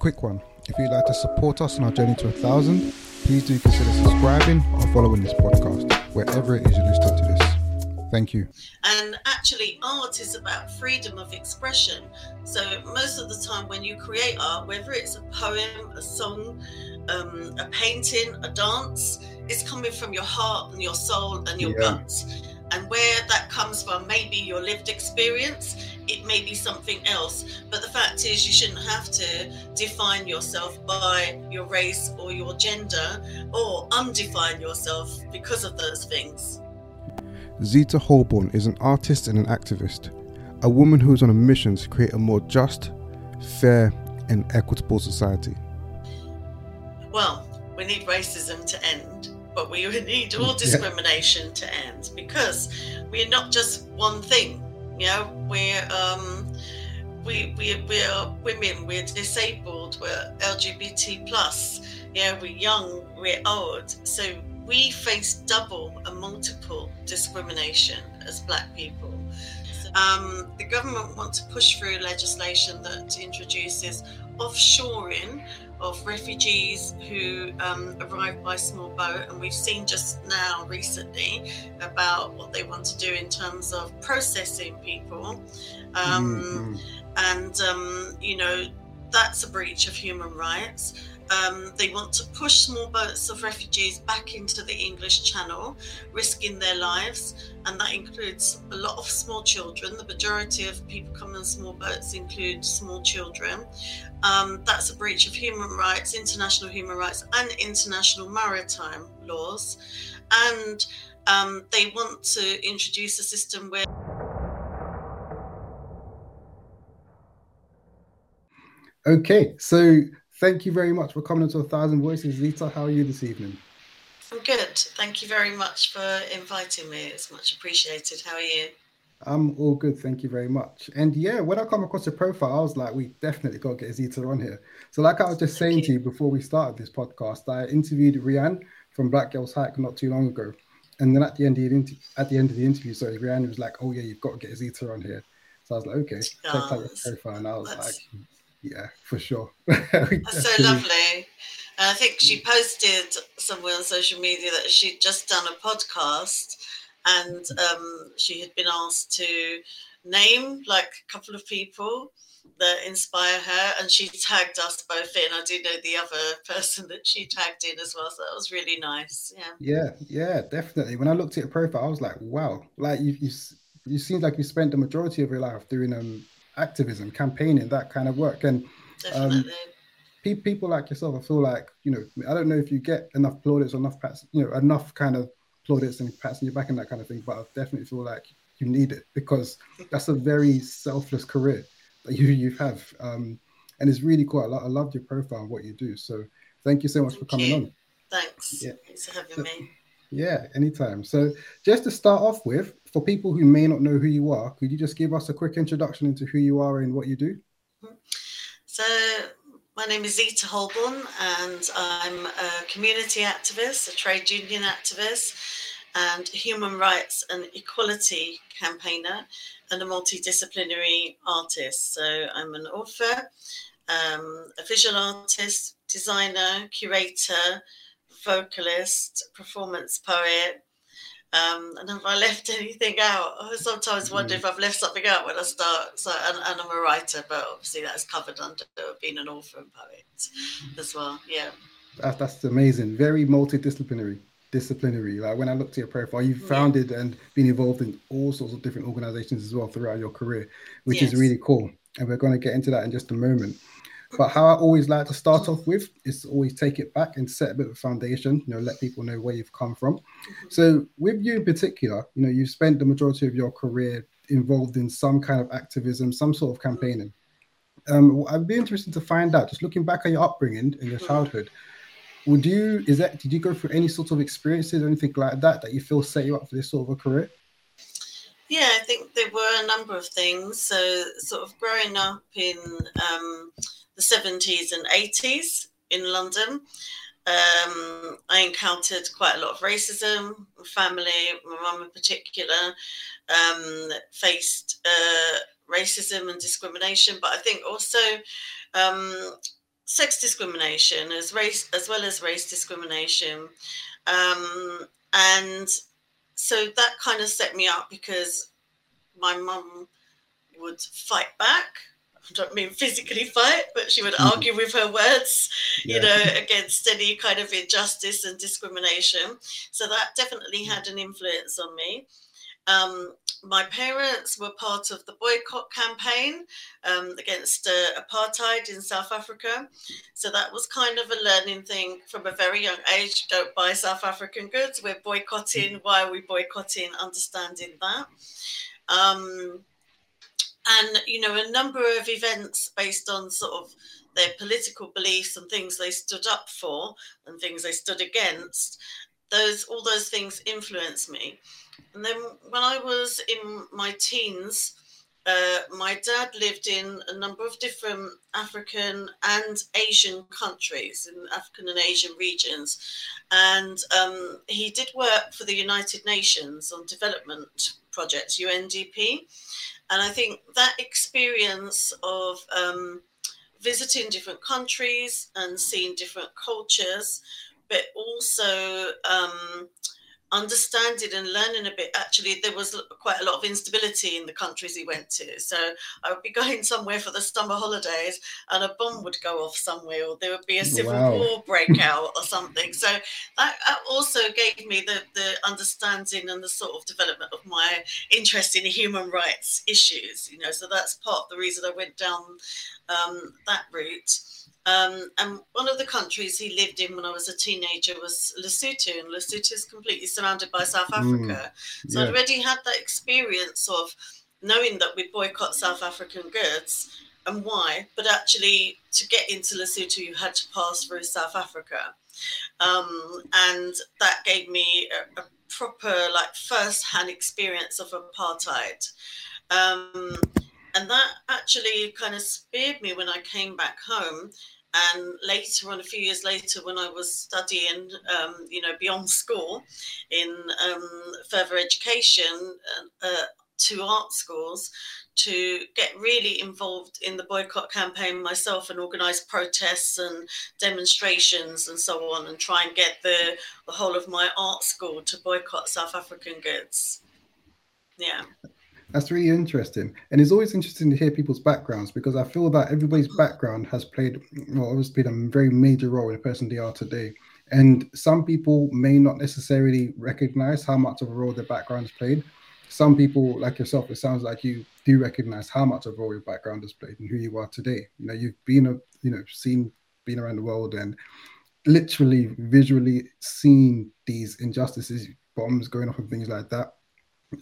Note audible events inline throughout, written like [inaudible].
quick one. If you'd like to support us on our journey to a thousand, please do consider subscribing or following this podcast wherever it is you're listening to this. Thank you. And actually, art is about freedom of expression. So, most of the time, when you create art, whether it's a poem, a song, um, a painting, a dance, it's coming from your heart and your soul and your yeah. guts. And where that comes from, maybe your lived experience, it may be something else. But the fact is, you shouldn't have to define yourself by your race or your gender or undefine yourself because of those things. Zita Holbourne is an artist and an activist, a woman who is on a mission to create a more just, fair, and equitable society. Well, we need racism to end but we [laughs] need all discrimination yeah. to end because we're not just one thing. You know, we're um, we we we're women, we're disabled, we're LGBT plus. Yeah, we're young, we're old, so we face double and multiple discrimination as Black people. Um, the government want to push through legislation that introduces offshoring of refugees who um, arrive by small boat, and we've seen just now recently about what they want to do in terms of processing people, um, mm-hmm. and um, you know that's a breach of human rights. Um, they want to push small boats of refugees back into the English Channel, risking their lives, and that includes a lot of small children. The majority of people coming on small boats include small children. Um, that's a breach of human rights, international human rights, and international maritime laws. And um, they want to introduce a system where Okay, so thank you very much for coming to a thousand voices, Zita. How are you this evening? I'm good. Thank you very much for inviting me. It's much appreciated. How are you? I'm all good, thank you very much. And yeah, when I come across your profile, I was like, we definitely got to get Zita on here. So, like I was just saying to you before we started this podcast, I interviewed Rianne from Black Girls Hike not too long ago, and then at the end of the inter- at the end of the interview, sorry, Rianne was like, "Oh yeah, you've got to get Zita on here." So I was like, "Okay." Checked out your profile, and I was like, yeah, for sure. [laughs] That's so lovely. And I think she posted somewhere on social media that she'd just done a podcast and um, she had been asked to name like a couple of people that inspire her and she tagged us both in. I do know the other [laughs] person that she tagged in as well so that was really nice yeah. Yeah yeah definitely. When i looked at your profile i was like wow. Like you you, you seem like you spent the majority of your life doing um activism, campaigning, that kind of work. And um, pe- people like yourself, I feel like you know, I don't know if you get enough plaudits or enough pats, you know, enough kind of plaudits and pats on your back and that kind of thing. But I definitely feel like you need it because that's a very selfless career that you you have, um, and it's really cool. I, lo- I loved your profile and what you do. So thank you so much thank for coming you. on. Thanks. Yeah. Thanks for having so, me. Yeah, anytime. So, just to start off with, for people who may not know who you are, could you just give us a quick introduction into who you are and what you do? So, my name is Zita Holbourne, and I'm a community activist, a trade union activist, and human rights and equality campaigner, and a multidisciplinary artist. So, I'm an author, um, a visual artist, designer, curator vocalist, performance poet. Um, and have I left [laughs] anything out? I sometimes wonder if I've left something out when I start. So, and, and I'm a writer, but obviously that's covered under being an author and poet as well. Yeah, that's, that's amazing. Very multidisciplinary. Disciplinary. Like when I looked at your profile, you've founded yeah. and been involved in all sorts of different organizations as well throughout your career, which yes. is really cool. And we're going to get into that in just a moment. But how I always like to start off with is always take it back and set a bit of a foundation, you know, let people know where you've come from. Mm-hmm. So with you in particular, you know, you've spent the majority of your career involved in some kind of activism, some sort of campaigning. Um, I'd be interested to find out, just looking back at your upbringing in your mm-hmm. childhood, would you is that did you go through any sort of experiences or anything like that that you feel set you up for this sort of a career? Yeah, I think there were a number of things. So, sort of growing up in um, the 70s and 80s in London. Um, I encountered quite a lot of racism. My family, my mum in particular, um, faced uh, racism and discrimination. But I think also um, sex discrimination as race as well as race discrimination um, and so that kind of set me up because my mum would fight back don't mean physically fight, but she would mm-hmm. argue with her words, you know, against any kind of injustice and discrimination. So that definitely had an influence on me. Um, my parents were part of the boycott campaign um, against uh, apartheid in South Africa. So that was kind of a learning thing from a very young age. Don't buy South African goods. We're boycotting. Why are we boycotting? Understanding that. Um, and, you know, a number of events based on sort of their political beliefs and things they stood up for and things they stood against. Those all those things influenced me. And then when I was in my teens, uh, my dad lived in a number of different African and Asian countries, in African and Asian regions. And um, he did work for the United Nations on development projects, UNDP. And I think that experience of um, visiting different countries and seeing different cultures, but also um, understanding and learning a bit actually there was quite a lot of instability in the countries he went to. So i would be [laughs] going somewhere for the summer holidays and a bomb would go off somewhere or there would be a civil wow. war break out or something. So that, also gave me the, the understanding and the sort of development of my interest in human rights issues you know. So that's part of the reason i went down um, that route um, and one of the countries he lived in when I was a teenager was Lesotho, and Lesotho is completely surrounded by South mm, Africa. Mm, so I'd already had that experience of knowing that we boycott South African goods and why, but actually to get into Lesotho, you had to pass through South Africa. Um, and that gave me a, a proper, like, first hand experience of apartheid. Um, and that actually kind of speared me when I came back home. And later on, a few years later, when I was studying, um, you know, beyond school in um, further education uh, to art schools, to get really involved in the boycott campaign myself and organize protests and demonstrations and so on, and try and get the, the whole of my art school to boycott South African goods. Yeah. That's really interesting. And it's always interesting to hear people's backgrounds because I feel that everybody's background has played, well, has played a very major role in the person they are today. And some people may not necessarily recognize how much of a role their background has played. Some people, like yourself, it sounds like you do recognize how much of a role your background has played and who you are today. You know, you've been a, you know, seen, been around the world and literally visually seen these injustices, bombs going off and things like that.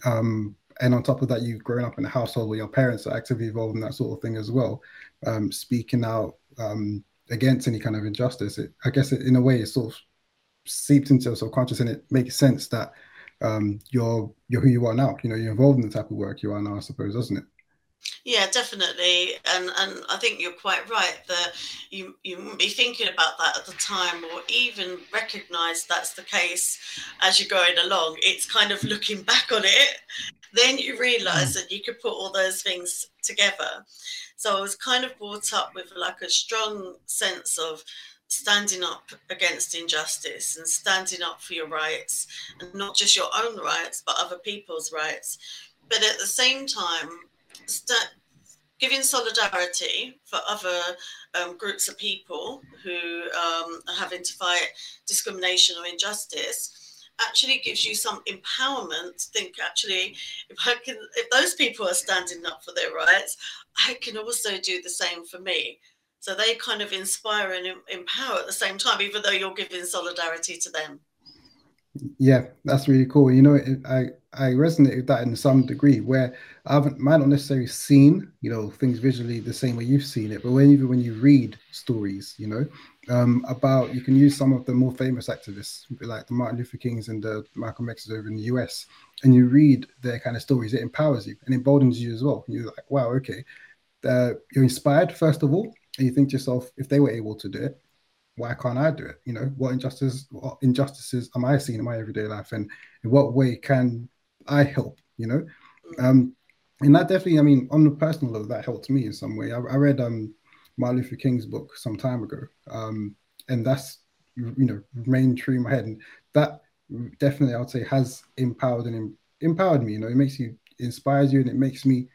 Um, and on top of that, you've grown up in a household where your parents are actively involved in that sort of thing as well, um, speaking out um, against any kind of injustice. It, I guess it, in a way, it sort of seeps into your subconscious, and it makes sense that um, you're you're who you are now. You know, you're involved in the type of work you are now, I suppose, doesn't it? Yeah, definitely, and and I think you're quite right that you you wouldn't be thinking about that at the time, or even recognise that's the case as you're going along. It's kind of looking back on it, then you realise that you could put all those things together. So I was kind of brought up with like a strong sense of standing up against injustice and standing up for your rights, and not just your own rights, but other people's rights. But at the same time, st- giving solidarity for other um, groups of people who um, are having to fight discrimination or injustice actually gives you some empowerment to think actually if I can if those people are standing up for their rights I can also do the same for me so they kind of inspire and empower at the same time even though you're giving solidarity to them yeah, that's really cool. You know, I I resonate with that in some degree, where I haven't might not necessarily seen you know things visually the same way you've seen it, but when even when you read stories, you know, um, about you can use some of the more famous activists like the Martin Luther Kings and the Malcolm X's over in the US, and you read their kind of stories, it empowers you and emboldens you as well. You're like, wow, okay, uh, you're inspired first of all, and you think to yourself, if they were able to do it, why can't I do it? You know, what injustices what injustices am I seeing in my everyday life, and in what way can I help? You know, um, and that definitely, I mean, on the personal level, that helped me in some way. I, I read um, Martin Luther King's book some time ago, um, and that's you know remained true in my head, and that definitely I would say has empowered and empowered me. You know, it makes you inspires you, and it makes me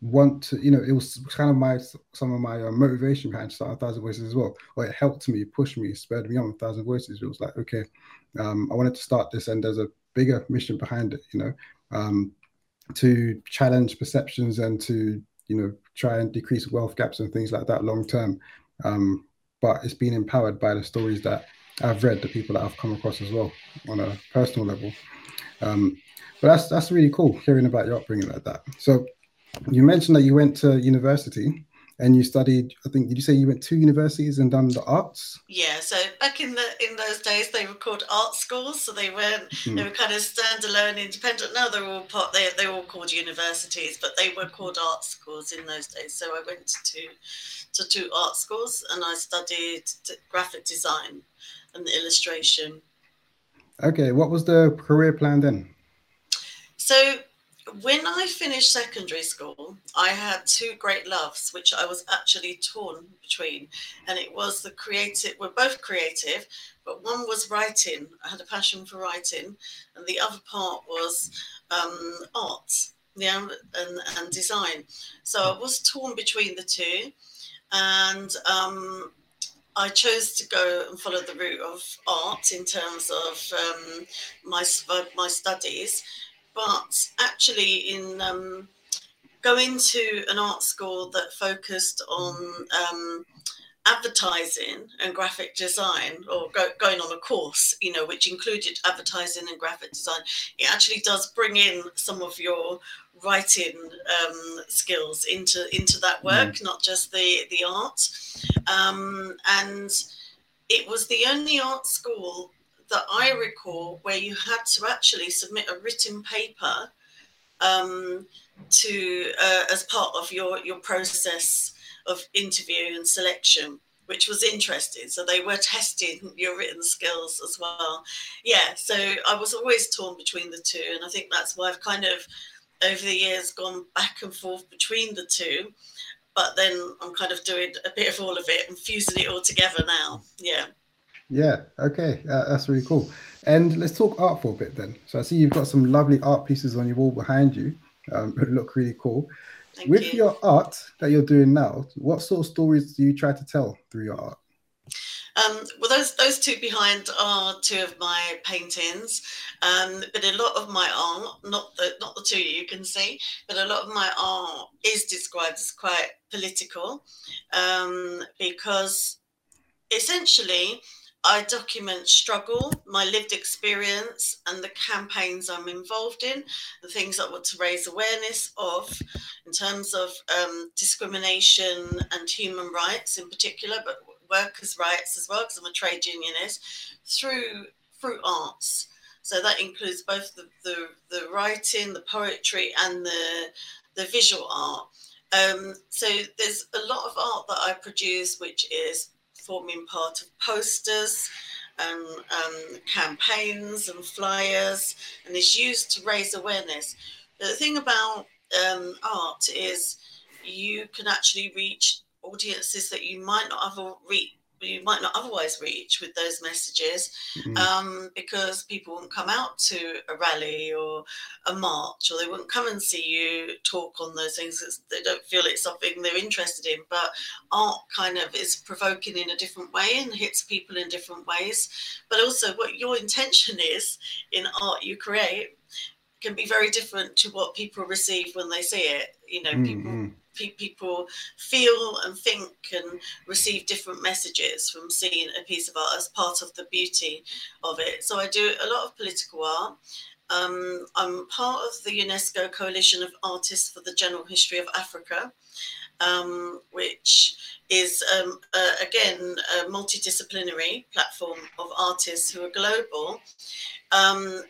want to. You know, it was kind of my some of my uh, motivation behind starting thousand voices as well. Or it helped me, pushed me, spurred me on. Thousand voices. It was like, okay, um, I wanted to start this, and there's a bigger mission behind it. You know, um, to challenge perceptions and to you know try and decrease wealth gaps and things like that long term. Um, but it's been empowered by the stories that I've read, the people that I've come across as well on a personal level. Um, but that's that's really cool hearing about your upbringing like that. So you mentioned that you went to university and you studied i think did you say you went to universities and done the arts? Yeah so back in the in those days they were called art schools so they weren't mm. they were kind of standalone independent. Now they're all part they, they're all called universities but they were called art schools in those days. So i went to to two art schools and i studied graphic design and illustration. Okay what was the career plan then? So when I finished secondary school, I had two great loves, which I was actually torn between. And it was the creative, we're both creative, but one was writing. I had a passion for writing. And the other part was um, art yeah, and, and design. So I was torn between the two. And um, I chose to go and follow the route of art in terms of um, my, my studies but actually in um, going to an art school that focused on um, advertising and graphic design or go, going on a course you know which included advertising and graphic design it actually does bring in some of your writing um, skills into into that work mm. not just the the art um, and it was the only art school that I recall where you had to actually submit a written paper um, to uh, as part of your your process of interview and selection, which was interesting. So they were testing your written skills as well. Yeah, so I was always torn between the two, and I think that's why I've kind of over the years gone back and forth between the two. But then I'm kind of doing a bit of all of it and fusing it all together now. Yeah. Yeah. Okay. Uh, that's really cool. And let's talk art for a bit then. So I see you've got some lovely art pieces on your wall behind you. Um, look really cool. Thank With you. your art that you're doing now, what sort of stories do you try to tell through your art? Um, well, those those two behind are two of my paintings, um, but a lot of my art, not the not the two you can see, but a lot of my art is described as quite political, um, because essentially I document struggle, my lived experience, and the campaigns I'm involved in, the things I want to raise awareness of in terms of um, discrimination and human rights in particular, but workers' rights as well, because I'm a trade unionist, through through arts. So that includes both the, the, the writing, the poetry, and the the visual art. Um, so there's a lot of art that I produce, which is forming part of posters and um, campaigns and flyers and is used to raise awareness. But the thing about um, art is you can actually reach audiences that you might not have reached you might not otherwise reach with those messages mm-hmm. um, because people wouldn't come out to a rally or a march or they wouldn't come and see you talk on those things they don't feel it's something they're interested in but art kind of is provoking in a different way and hits people in different ways but also what your intention is in art you create can be very different to what people receive when they see it you know mm-hmm. people people feel and think and receive different messages from seeing a piece of art as part of the beauty of it. So I do a lot of political art. Um, I'm part of the UNESCO Coalition of Artists for the General History of Africa, um, which is um, uh, again a multidisciplinary platform of artists who are global um,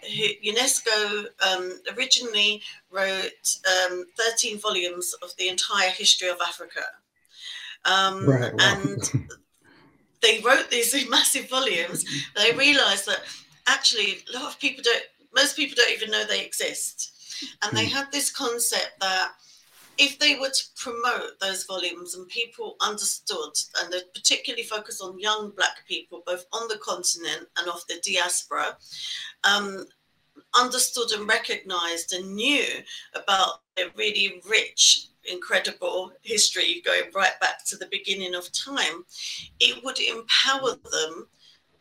UNESCO um, originally wrote um, 13 volumes of the entire history of Africa. Um, right, wow. And they wrote these [laughs] massive volumes. They realized that actually a lot of people don't, most people don't even know they exist. And they hmm. had this concept that if they were to promote those volumes and people understood, and they particularly focus on young Black people, both on the continent and off the diaspora, um, understood and recognized and knew about their really rich incredible history going right back to the beginning of time, it would empower them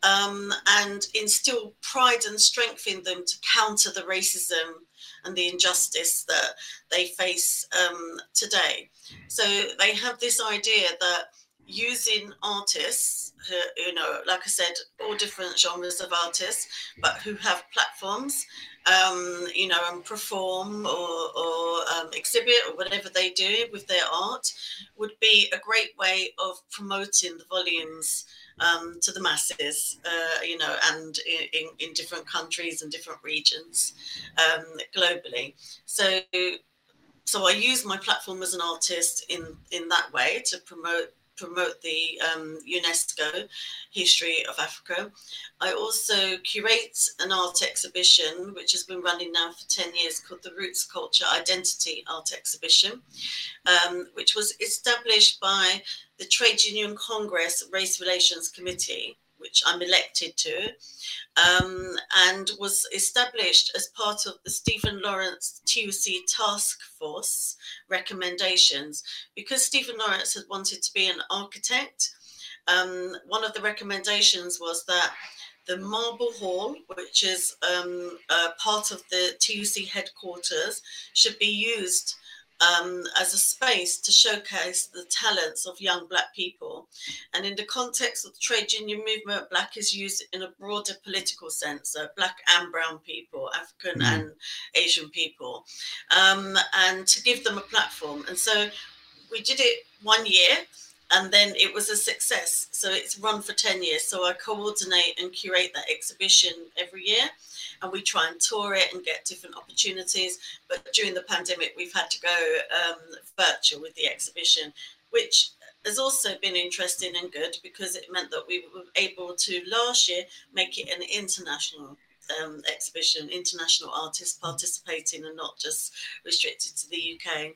um, and instill pride and strength in them to counter the racism and the injustice that they face um, today. So they have this idea that using artists who, you know, like I said, all different genres of artists, but who have platforms, um, you know, and perform or, or um, exhibit or whatever they do with their art would be a great way of promoting the volumes um, to the masses, uh, you know, and in, in, different countries and different regions um, globally. So, so I use my platform as an artist in in that way to promote promote the um, UNESCO history of Africa. I also curate an art exhibition, which has been running now for 10 years, called the Roots Culture Identity Art Exhibition, um, which was established by the Trade Union Congress Race Relations Committee which I'm elected to, um, and was established as part of the Stephen Lawrence TUC task force recommendations. Because Stephen Lawrence had wanted to be an architect, um, one of the recommendations was that the Marble Hall, which is um, part of the TUC headquarters, should be used um, as a space to showcase the talents of young Black people. And in the context of the trade union movement, Black is used in a broader political sense, so Black and Brown people, African mm. and Asian people, um, and to give them a platform. And so we did it one year and then it was a success. So it's run for 10 years. So I coordinate and curate that exhibition every year and we try and tour it and get different opportunities. But during the pandemic, we've had to go um, virtual with the exhibition, which has also been interesting and good because it meant that we were able to last year make it an international um, exhibition, international artists participating and not just restricted to the UK.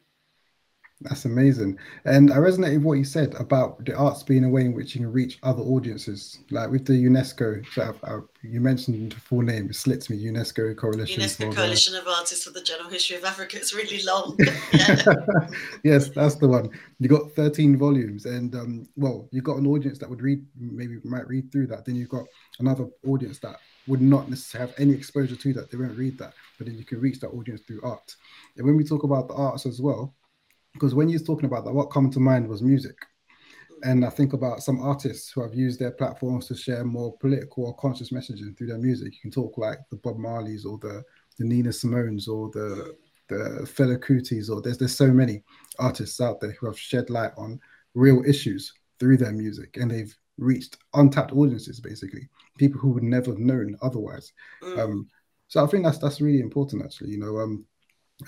That's amazing. And I resonate with what you said about the arts being a way in which you can reach other audiences. Like with the UNESCO, so I, I, you mentioned the full name, it slits me, UNESCO Coalition. UNESCO Coalition of Artists for the General History of Africa. It's really long. [laughs] yes, that's the one. You got 13 volumes and um, well, you've got an audience that would read, maybe might read through that. Then you've got another audience that would not necessarily have any exposure to that. They won't read that, but then you can reach that audience through art. And when we talk about the arts as well, because when you're talking about that, what come to mind was music. And I think about some artists who have used their platforms to share more political or conscious messaging through their music. You can talk like the Bob Marleys or the, the Nina Simones or the the Fela Kutis or there's there's so many artists out there who have shed light on real issues through their music and they've reached untapped audiences basically people who would never have known otherwise mm. um, so i think that's that's really important actually you know um,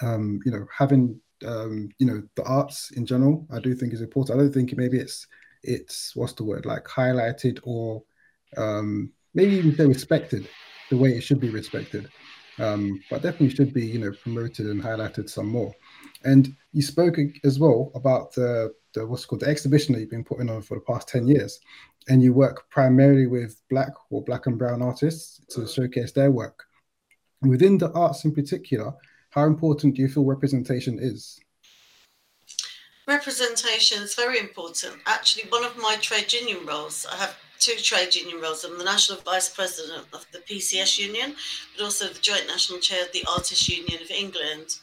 um, you know having um, you know the arts in general i do think is important. I don't think maybe it's it's what's the word like highlighted or um, maybe even say respected the way it should be respected. Um, but definitely should be you know promoted and highlighted some more. And you spoke as well about the, the what's called the exhibition that you've been putting on for the past 10 years. And you work primarily with black or black and brown artists to showcase their work. Within the arts in particular how important do you feel representation is? Representation is very important. Actually, one of my trade union roles, I have two trade union roles. I'm the National Vice President of the PCS Union, but also the Joint National Chair of the Artists Union of England.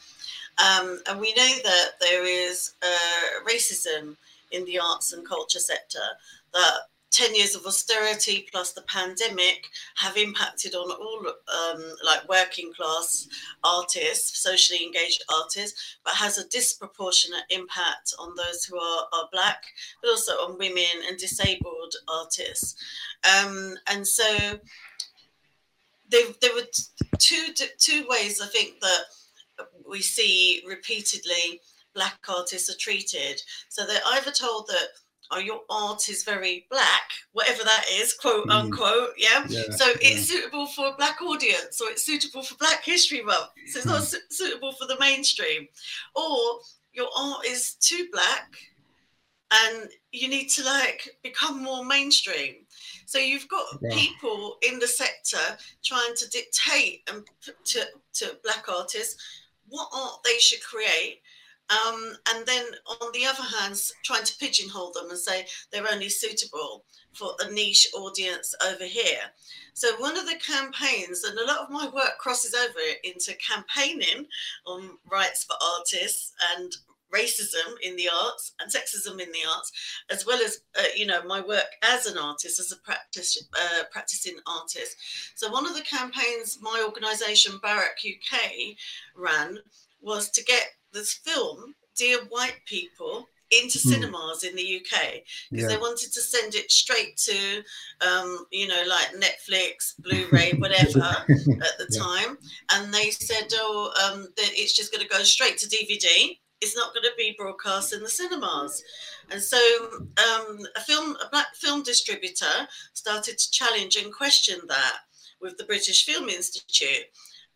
Um, and we know that there is uh, racism in the arts and culture sector that 10 years of austerity plus the pandemic have impacted on all um, like working class artists socially engaged artists but has a disproportionate impact on those who are, are black but also on women and disabled artists. Um, and so there, there were two two ways i think that we see repeatedly black artists are treated. So they're either told that oh, your art is very black, whatever that is, quote mm. unquote. Yeah? yeah so yeah. it's suitable for a black audience, or it's suitable for Black History Month. So it's mm. not su- suitable for the mainstream. Or your art is too black and you need to like become more mainstream so you've got yeah. people in the sector trying to dictate and to, to black artists what art they should create um, and then on the other hand trying to pigeonhole them and say they're only suitable for a niche audience over here so one of the campaigns and a lot of my work crosses over into campaigning on rights for artists and racism in the arts and sexism in the arts, as well as uh, you know my work as an artist, as a practice uh, practicing artist. So one of the campaigns my organisation BARAC UK ran was to get this film, Dear White People, into mm. cinemas in the UK because yeah. they wanted to send it straight to, um, you know, like Netflix, Blu-ray, [laughs] whatever at the yeah. time, and they said, oh, um, that it's just going to go straight to DVD it's not going to be broadcast in the cinemas. And so um, a film, a black film distributor started to challenge and question that with the British Film Institute.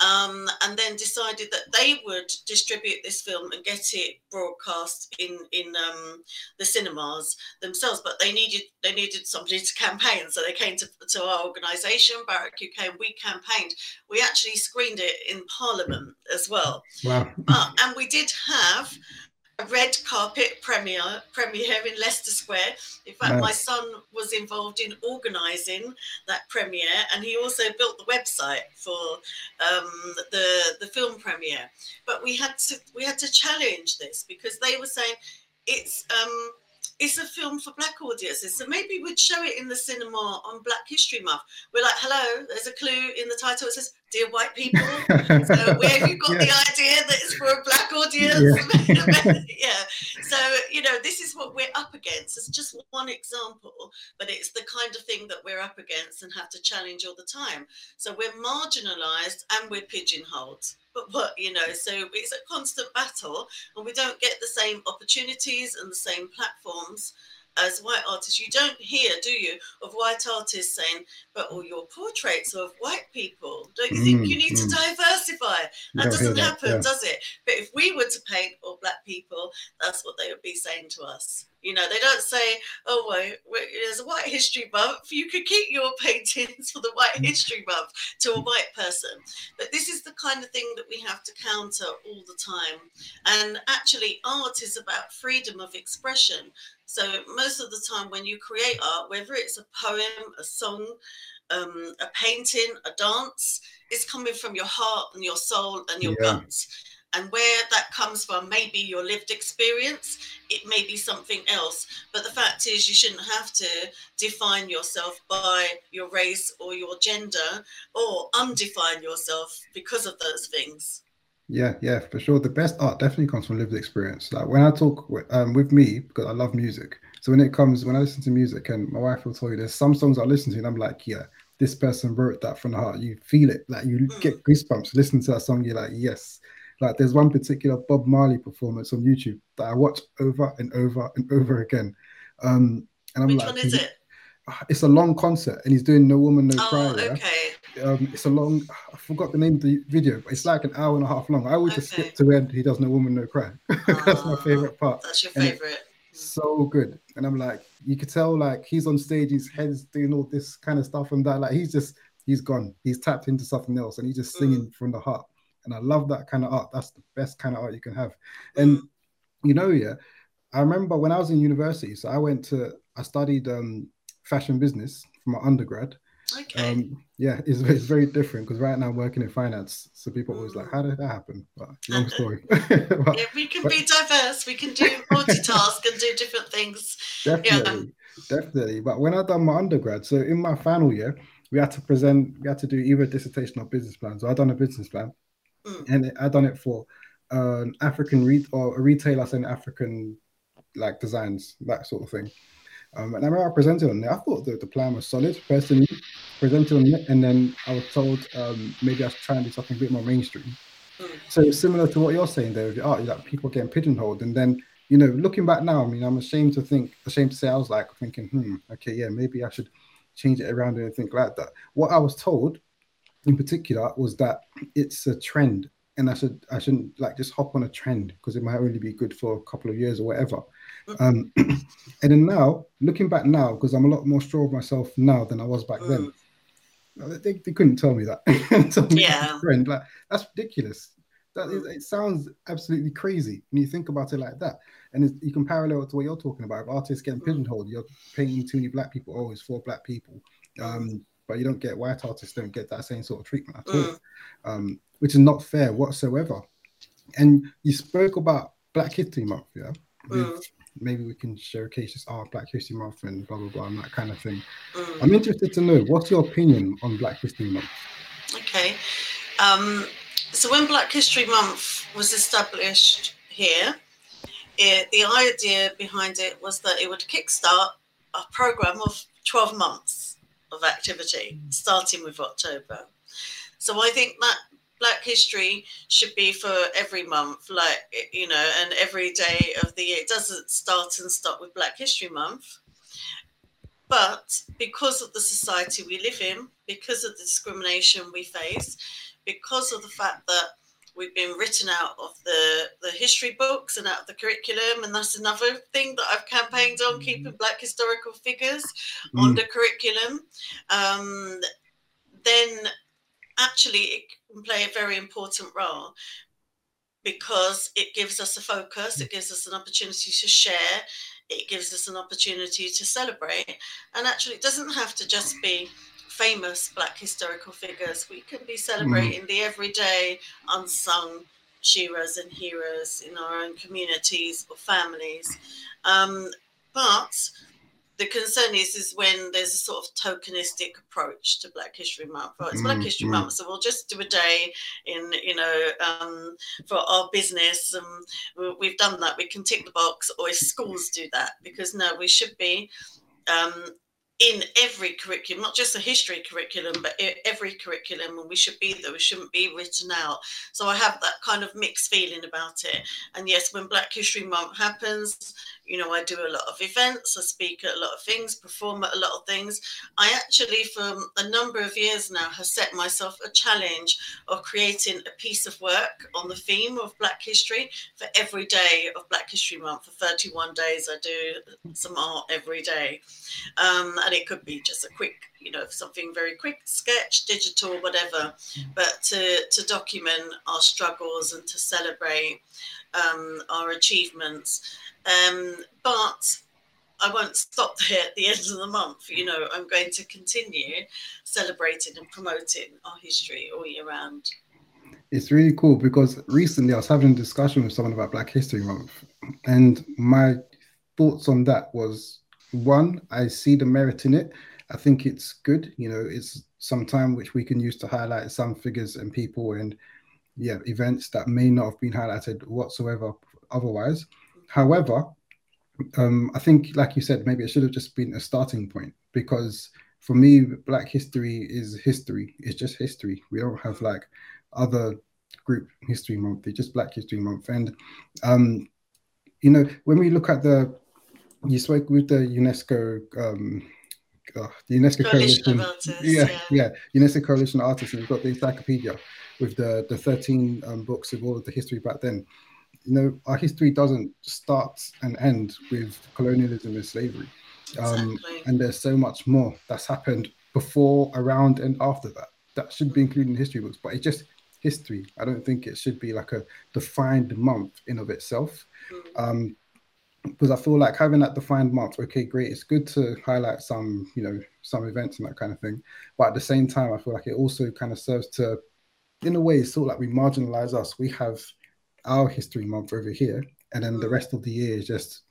Um, and then decided that they would distribute this film and get it broadcast in in um, the cinemas themselves. But they needed they needed somebody to campaign, so they came to, to our organisation, BARAC UK, and we campaigned. We actually screened it in Parliament as well. Wow! Uh, and we did have a red carpet premiere premiere in Leicester Square. In fact, my son was involved in organising that premiere, and he also built the website for um, the the film premiere. But we had to we had to challenge this because they were saying it's um, it's a film for black audiences. So maybe we'd show it in the cinema on Black History Month. We're like, hello, there's a clue in the title. It says, Dear White People. [laughs] so where have you got the idea that it's for a black audience? Yeah. [laughs] yeah. So, you know, this is what we're up against. It's just one example, but it's the kind of thing that we're up against and have to challenge all the time. So we're marginalized and we're pigeonholed but what you know so it's a constant battle and we don't get the same opportunities and the same platforms as white artists you don't hear do you of white artists saying but all your portraits are of white people don't you think mm, you need mm. to diversify that doesn't that, happen yeah. does it but if we were to paint all black people that's what they would be saying to us you know, they don't say, "Oh, well, there's a White History Month. You could keep your [laughs] paintings for the White mm. History Month to a white person." But this is the kind of thing that we have to counter all the time. And actually, art is about freedom of expression. So most of the time, when you create art, whether it's a poem, a song, um, a painting, a dance, it's coming from your heart and your soul and your yeah. guts and where that comes from may be your lived experience it may be something else but the fact is you shouldn't have to define yourself by your race or your gender or undefine yourself because of those things. Yeah yeah for sure. The best art definitely comes from lived experience. Like when i talk with, um, with me because i love music so when it comes when i listen to music and my wife will tell you there's some songs i listen to and i'm like yeah this person wrote that from the heart. You feel it. Like you mm. get goosebumps listen to that song. You're like yes like there's one particular Bob Marley performance on YouTube that I watch over and over and over again. Um, and I'm Which like, one is it? It's a long concert, and he's doing "No Woman, No oh, Cry." okay. Um, it's a long. I forgot the name of the video, but it's like an hour and a half long. I always okay. just skip to when he does "No Woman, No Cry." [laughs] that's my favorite part. That's your favorite. So good, and I'm like, you could tell like he's on stage, his head's doing all this kind of stuff and that. Like he's just he's gone. He's tapped into something else, and he's just singing mm. from the heart and I love that kind of art. That's the best kind of art you can have. And you know, yeah, I remember when I was in university. So I went to I studied um, fashion business for my undergrad. Okay. Um, yeah, it's, it's very different because right now I'm working in finance. So people always like, how did that happen? But long story. [laughs] but, yeah, we can but, be diverse. We can do multitask and do different things. Definitely, yeah. definitely. But when I done my undergrad, so in my final year, we had to present, we had to do either a dissertation or business plan. So I done a business plan. Mm. And I done it for an African re- or a retailer selling African like designs, that sort of thing. Um, and I remember I presented on it. I thought the, the plan was solid, personally. Presented on it, and then I was told um, maybe I should try and do something a bit more mainstream. Mm. So similar to what you're saying there with your art, like people getting pigeonholed, and then you know, looking back now, I mean, I'm ashamed to think, ashamed to say, I was like thinking, hmm, okay, yeah, maybe I should change it around and think like that. What I was told in particular was that it's a trend and I should I shouldn't like just hop on a trend because it might only be good for a couple of years or whatever. Um, [clears throat] and then now, looking back now, because I'm a lot more sure of myself now than I was back then. Mm. They, they couldn't tell me that. [laughs] tell me yeah. Trend. Like that's ridiculous. That is, it sounds absolutely crazy when you think about it like that. And you can parallel it to what you're talking about. If artists getting mm. pigeonholed, you're painting too many black people. Oh, it's for black people. Mm. Um, but you don't get white artists don't get that same sort of treatment at all, um, which is not fair whatsoever. And you spoke about Black History Month, yeah. With, maybe we can showcase this art, Black History Month, and blah blah blah, and that kind of thing. Mm. I'm interested to know what's your opinion on Black History Month. Okay, um, so when Black History Month was established here, it, the idea behind it was that it would kickstart a program of 12 months of activity, mm. starting with October. So I think that Black History should be for every month, like, you know, and every day of the year. It doesn't start and stop with Black History Month. But because of the society we live in, because of the discrimination we face, because of the fact that we've been written out of the, the history books and out of the curriculum, and that's another thing that I've campaigned on, keeping Black historical figures mm. on the curriculum. Um, then actually it can play a very important role because it gives us a focus, it gives us an opportunity to share, it gives us an opportunity to celebrate. And actually, it doesn't have to just be famous Black historical figures. We can be celebrating mm. the everyday unsung shearers and heroes in our own communities or families. Um, but the concern is is when there's a sort of tokenistic approach to Black History Month. Right, it's mm, Black History mm. Month, so we'll just do a day in you know um, for our business. Um, we've done that. We can tick the box, or if schools do that, because no, we should be um, in every curriculum, not just the history curriculum, but every curriculum, and we should be there. We shouldn't be written out. So I have that kind of mixed feeling about it. And yes, when Black History Month happens, you know, I do a lot of events, I speak at a lot of things, perform at a lot of things. I actually, for a number of years now, have set myself a challenge of creating a piece of work on the theme of Black history for every day of Black History Month. For 31 days, I do some art every day. Um, and it could be just a quick you know something very quick sketch digital whatever but to to document our struggles and to celebrate um, our achievements um, but I won't stop there at the end of the month. You know, I'm going to continue celebrating and promoting our history all year round. It's really cool because recently I was having a discussion with someone about Black History Month, and my thoughts on that was one, I see the merit in it. I think it's good. You know, it's some time which we can use to highlight some figures and people and yeah, events that may not have been highlighted whatsoever otherwise. However, um, I think, like you said, maybe it should have just been a starting point because for me, Black history is history. It's just history. We don't have like other group history month. It's just Black History Month. And um, you know, when we look at the, you spoke with the UNESCO. Um, uh, the UNESCO coalition, coalition artists, yeah, yeah, yeah, UNESCO coalition of artists, and we've got the encyclopedia with the the 13 um, books of all of the history back then you know, our history doesn't start and end with colonialism and slavery. Um, exactly. And there's so much more that's happened before, around, and after that. That should be included in history books, but it's just history. I don't think it should be like a defined month in of itself. Mm. Um, because I feel like having that defined month, okay, great, it's good to highlight some, you know, some events and that kind of thing. But at the same time, I feel like it also kind of serves to, in a way, sort of like we marginalize us. We have our history month over here, and then the mm. rest of the year is just,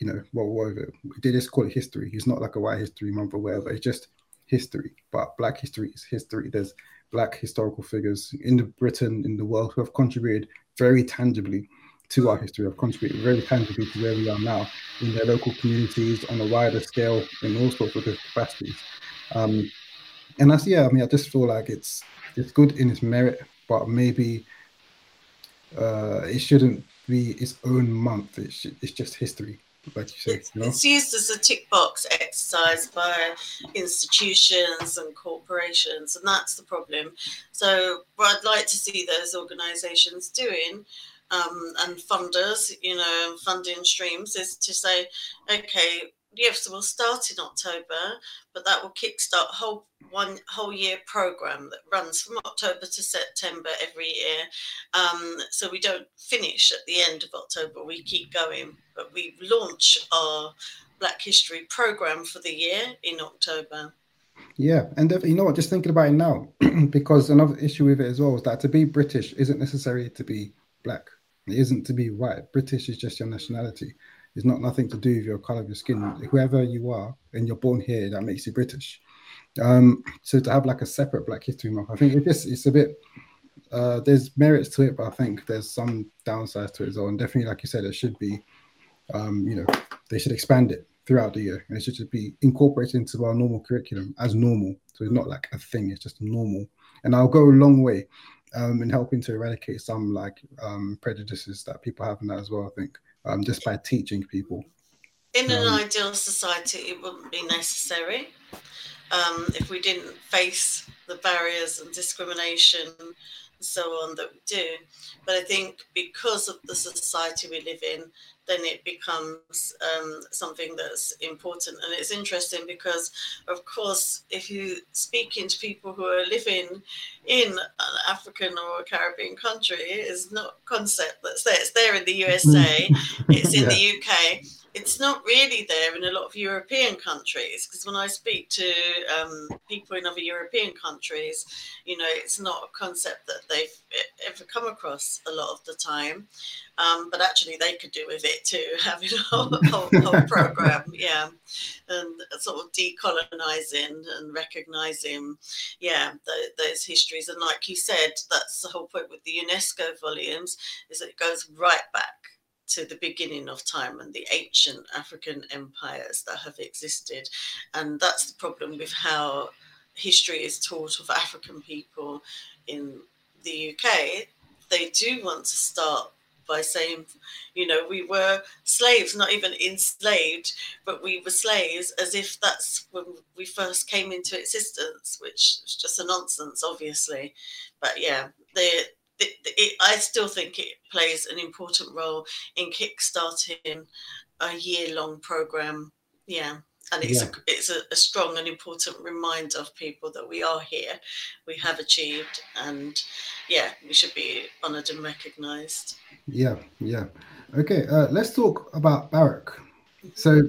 you know, well, whatever. They just call it history. It's not like a white history month or whatever. It's just history. But Black history is history. There's Black historical figures in the Britain, in the world, who have contributed very tangibly to our history, have contributed very tangibly to where we are now in their local communities on a wider scale in all sorts of capacities. Um, and that's yeah, I mean, I just feel like it's it's good in its merit, but maybe uh, it shouldn't be its own month. It's, it's just history. like you said. You know? It's used as a tick box exercise by institutions and corporations, and that's the problem. So, what I'd like to see those organisations doing. Um, and funders, you know, funding streams is to say, okay, yes, we'll start in October, but that will kickstart whole one whole year program that runs from October to September every year. Um, so we don't finish at the end of October; we keep going. But we launch our Black History program for the year in October. Yeah, and you know what? Just thinking about it now, [clears throat] because another issue with it as well is that to be British isn't necessary to be black. It isn't to be white. British is just your nationality. It's not nothing to do with your color of your skin. Whoever you are and you're born here, that makes you British. Um, so to have like a separate Black History Month, I think it just it's a bit. Uh, there's merits to it, but I think there's some downsides to it as well. And definitely, like you said, it should be, um, you know, they should expand it throughout the year, and it should be incorporated into our normal curriculum as normal. So it's not like a thing; it's just normal. And I'll go a long way um, in helping to eradicate some like um, prejudices that people have in that as well. I think um, just by teaching people. In an um, ideal society, it wouldn't be necessary um, if we didn't face the barriers and discrimination and so on that we do. But I think because of the society we live in, then it becomes um, something that's important. And it's interesting because, of course, if you speaking to people who are living in an African or Caribbean country, it's not a concept that's there. It's there in the USA, it's in [laughs] yeah. the UK it's not really there in a lot of European countries because when I speak to um, people in other European countries, you know, it's not a concept that they've ever come across a lot of the time. Um, but actually, they could do with it too, [laughs] having a whole, [laughs] whole, whole program, yeah, and sort of decolonizing and recognizing, yeah, the, those histories. And like you said, that's the whole point with the UNESCO volumes is that it goes right back to the beginning of time and the ancient African empires that have existed. And that's the problem with how history is taught of African people in the UK. They do want to start by saying, you know, we were slaves, not even enslaved, but we were slaves as if that's when we first came into existence, which is just a nonsense, obviously. But yeah, the it, it, I still think it plays an important role in kickstarting a year-long program. Yeah, and it's yeah. a, it's a, a, strong and important reminder of people that we are here, we have achieved, and yeah, we should be honoured and recognised. Yeah, yeah. Okay, uh, let's talk about BARAC. So,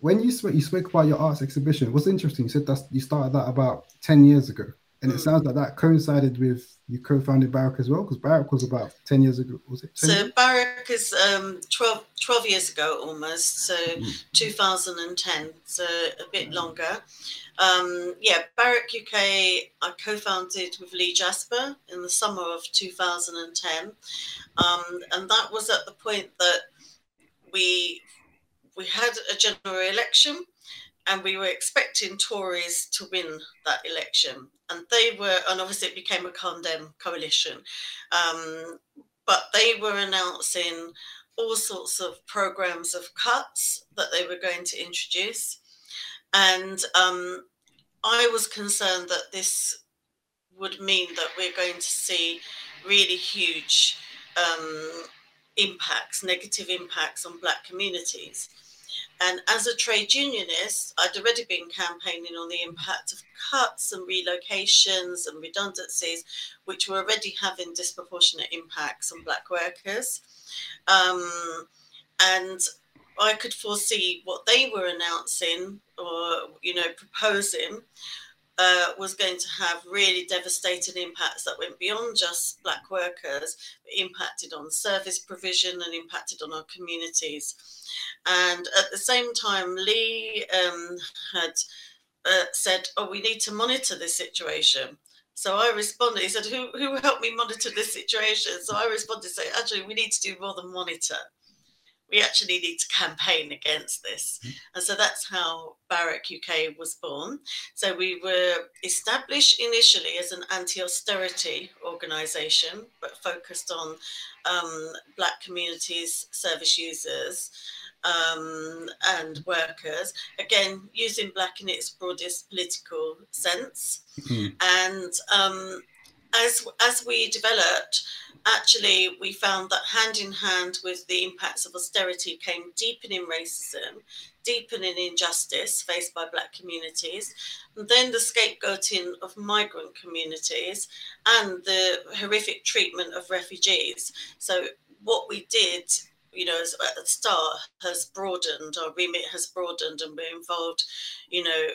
when you spoke, you spoke about your arts exhibition. What's interesting? You said that you started that about ten years ago, and mm. it sounds like that coincided with you co-founded BARAC as well? Because BARAC was about 10 years ago, was it? So BARAC is um, 12, 12 years ago almost, so mm. 2010, so a bit longer. Um, yeah, BARAC UK, I co-founded with Lee Jasper in the summer of 2010. Um, and that was at the point that we we had a general election and we were expecting Tories to win that election. And they were, and obviously it became a ConDem coalition, um, but they were announcing all sorts of programs of cuts that they were going to introduce. And um, I was concerned that this would mean that we're going to see really huge um, impacts, negative impacts on Black communities. And as a trade unionist, I'd already been campaigning on the impact of cuts and relocations and redundancies, which were already having disproportionate impacts on Black workers. Um, and I could foresee what they were announcing or, you know, proposing uh, was going to have really devastating impacts that went beyond just Black workers, but impacted on service provision and impacted on our communities. And at the same time, Lee um, had uh, said, Oh, we need to monitor this situation. So I responded, he said, Who, who helped me monitor this situation? So I responded, say, Actually, we need to do more than monitor. We actually need to campaign against this. Mm. And so that's how BARAC UK was born. So we were established initially as an anti austerity organisation, but focused on um, Black communities, service users um, and workers. Again, using black in its broadest political sense. Mm-hmm. And um, as as we developed, actually, we found that hand in hand with the impacts of austerity came deepening racism, deepening injustice faced by Black communities, and then the scapegoating of migrant communities, and the horrific treatment of refugees. So, what we did you know, at the start has broadened, our remit has broadened, and we're involved, you know,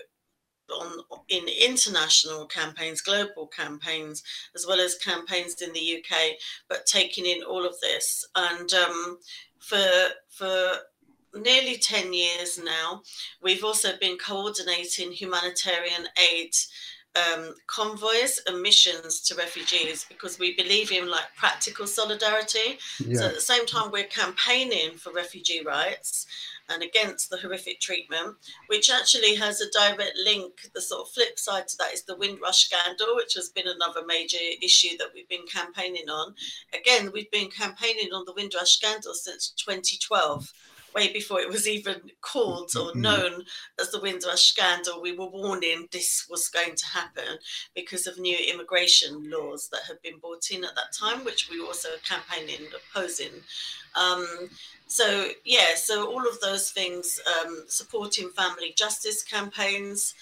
on in international campaigns, global campaigns, as well as campaigns in the UK, but taking in all of this. And um, for for nearly 10 years now, we've also been coordinating humanitarian aid um, convoys and missions to refugees because we believe in like practical solidarity. Yeah. So at the same time, we're campaigning for refugee rights and against the horrific treatment, which actually has a direct link. The sort of flip side to that is the Windrush scandal, which has been another major issue that we've been campaigning on. Again, we've been campaigning on the Windrush scandal since 2012 way before it was even called or mm-hmm. known as the Windrush scandal, we were warning this was going to happen because of new immigration laws that had been brought in at that time, which we also campaigning opposing. Um, so yeah, so all of those things, um, supporting family justice campaigns,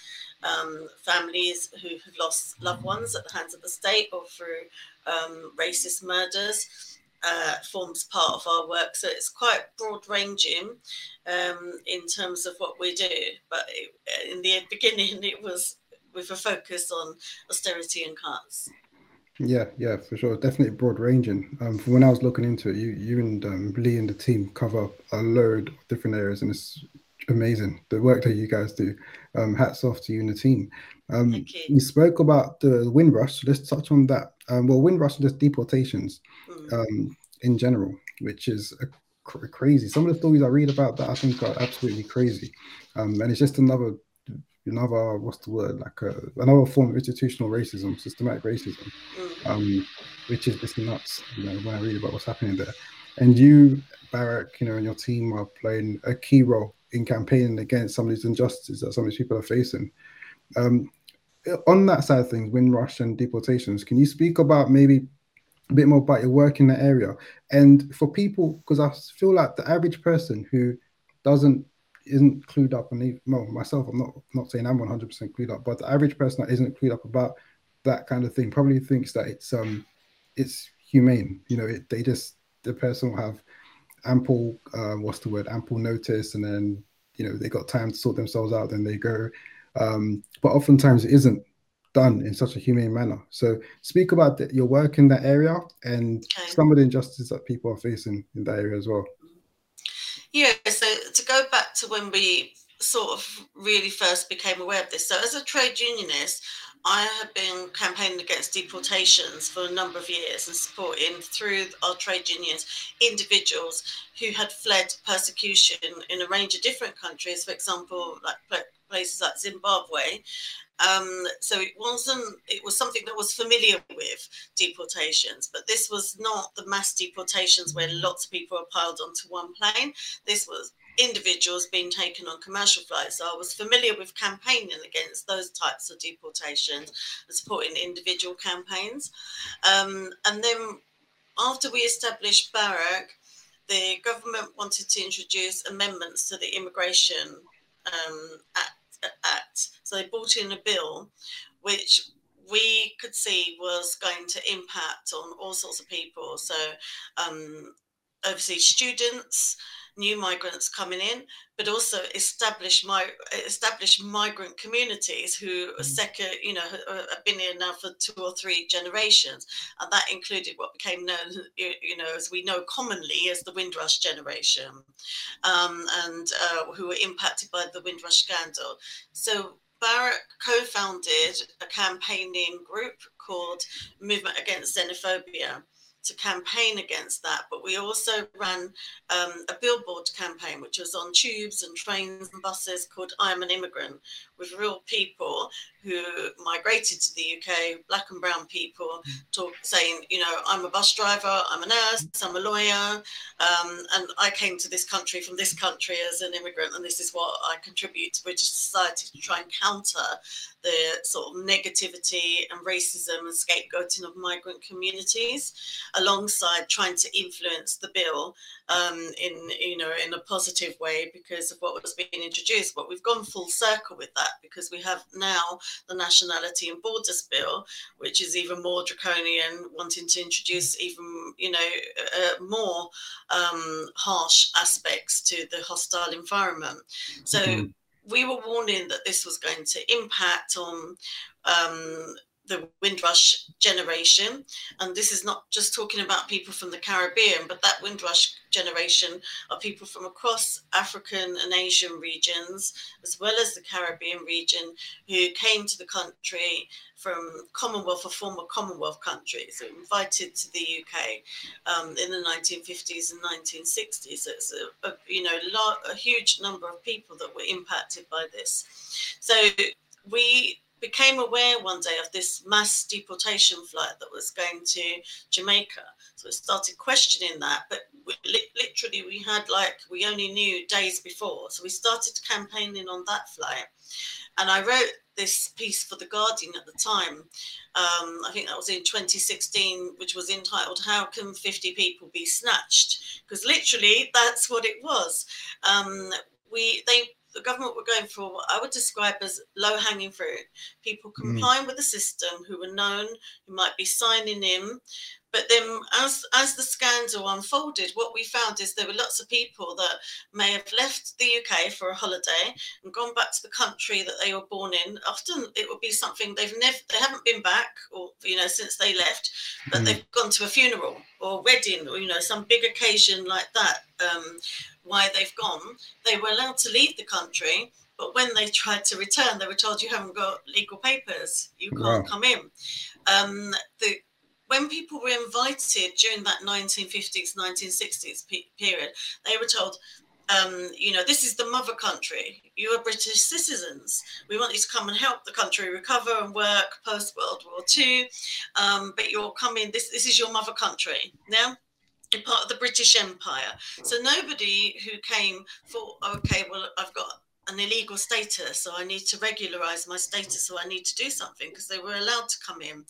um, families who have lost loved ones at the hands of the state or through um, racist murders uh, forms part of our work. So it's quite broad ranging um, in terms of what we do. But it, in the [laughs] beginning, it was with a focus on austerity and cuts. Yeah, yeah, for sure. Definitely broad ranging. Um, from when I was looking into it, you, you and um, Lee and the team cover a load of different areas, and it's amazing the work that you guys do. Um, hats off to you and the team. Um, you. you. spoke about the Windrush. Let's touch on that. Um, well, Windrush is just deportations mm. um, in general, which is cr- crazy. Some of the stories I read about that I think are absolutely crazy, um, and it's just another another what's the word like a, another form of institutional racism, systematic racism, mm. um, which is just nuts. You know, when I read about what's happening there, and you, BARAC, you know, and your team are playing a key role in campaigning against some of these injustices that some of these people are facing. Um, on that side of things, Windrush and deportations, can you speak about maybe a bit more about your work in that area? And for people, because I feel like the average person who doesn't isn't clued up, and well, myself, I'm not not saying I'm 100% clued up, but the average person that isn't clued up about that kind of thing probably thinks that it's um it's humane. You know, it, they just the person will have ample uh, what's the word ample notice, and then you know they got time to sort themselves out, then they go um, but oftentimes it isn't done in such a humane manner. So speak about the, your work in that area and okay. some of the injustices that people are facing in that area as well. Yeah, so to go back to when we sort of really first became aware of this. So as a trade unionist, I have been campaigning against deportations for a number of years and supporting through our trade unions individuals who had fled persecution in a range of different countries. For example, like places like Zimbabwe. Um, so it wasn't, it was something that was familiar with deportations, but this was not the mass deportations where lots of people are piled onto one plane. This was individuals being taken on commercial flights. So I was familiar with campaigning against those types of deportations and supporting individual campaigns. Um, and then after we established BARAC, the government wanted to introduce amendments to the Immigration um, act, act. So they brought in a bill which we could see was going to impact on all sorts of people. So um, overseas students, new migrants coming in, but also establish my established migrant communities who are mm. second, you know, have been here now for two or three generations, and that included what became known, you know, as we know commonly as the Windrush generation, um, and uh, who were impacted by the Windrush scandal. So BARAC co-founded a campaigning group called Movement Against Xenophobia to campaign against that. But we also ran um, a billboard campaign, which was on tubes and trains and buses called I'm an Immigrant, with real people who migrated to the UK, black and brown people, talk, saying, you know, I'm a bus driver, I'm a nurse, I'm a lawyer, um, and I came to this country from this country as an immigrant, and this is what I contribute to British society to try and counter the sort of negativity and racism and scapegoating of migrant communities, alongside trying to influence the bill um, in you know in a positive way because of what was being introduced. But we've gone full circle with that because we have now the Nationality and Borders Bill, which is even more draconian, wanting to introduce even you know uh, more um, harsh aspects to the hostile environment. So. Mm-hmm. We were warning that this was going to impact on um, the Windrush generation. And this is not just talking about people from the Caribbean, but that Windrush generation are people from across African and Asian regions, as well as the Caribbean region, who came to the country from Commonwealth or former Commonwealth countries, so invited to the UK um, in the 1950s and 1960s. So it's a, a you know a huge number of people that were impacted by this. So we became aware one day of this mass deportation flight that was going to Jamaica. So we started questioning that, but we, li- literally we had like, we only knew days before. So we started campaigning on that flight. And I wrote this piece for The Guardian at the time. Um, I think that was in 2016, which was entitled How Can 50 People Be Snatched? Because literally that's what it was. Um, we they the government were going for what I would describe as low hanging fruit. People mm. complying mm. with the system who were known, who might be signing in. But then, as as the scandal unfolded, what we found is there were lots of people that may have left the UK for a holiday and gone back to the country that they were born in. Often, it would be something they've never, they haven't been back, or you know, since they left, but mm. they've gone to a funeral or wedding, or you know, some big occasion like that. Um, why they've gone. They were allowed to leave the country, but when they tried to return, they were told you haven't got legal papers, you can't wow. come in. Um, the when people were invited during that 1950s, 1960s pe- period, they were told, um, you know, this is the mother country. You are British citizens. We want you to come and help the country recover and work post World War II. Um, but you're coming. This this is your mother country. Now, part of the British Empire. So nobody who came thought, okay, well, I've got an illegal status, so I need to regularize my status, so I need to do something because they were allowed to come in.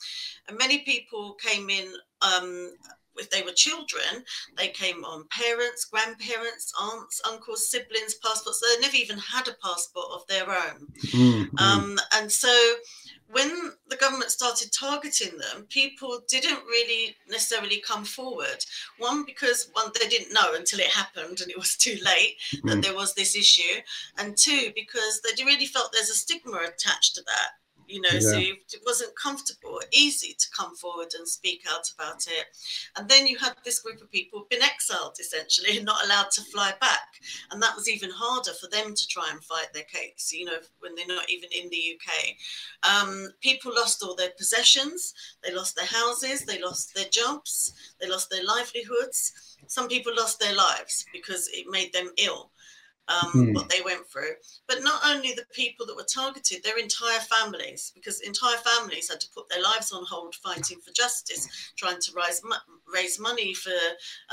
And many people came in. Um, if they were children, they came on parents, grandparents, aunts, uncles, siblings, passports. They never even had a passport of their own. Mm-hmm. Um, and so when the government started targeting them, people didn't really necessarily come forward. One, because one, they didn't know until it happened and it was [laughs] too late mm. that there was this issue. And two, because they really felt there's a stigma attached to that you know, yeah. so it wasn't comfortable, easy to come forward and speak out about it. And then you had this group of people been exiled essentially and not allowed to fly back. And that was even harder for them to try and fight their case, you know, when they're not even in the UK. Um, people lost all their possessions, they lost their houses, they lost their jobs, they lost their livelihoods. Some people lost their lives because it made them ill um, mm. what they went through. But not only the people that were targeted, their entire families, because entire families had to put their lives on hold fighting for justice, trying to raise, raise money for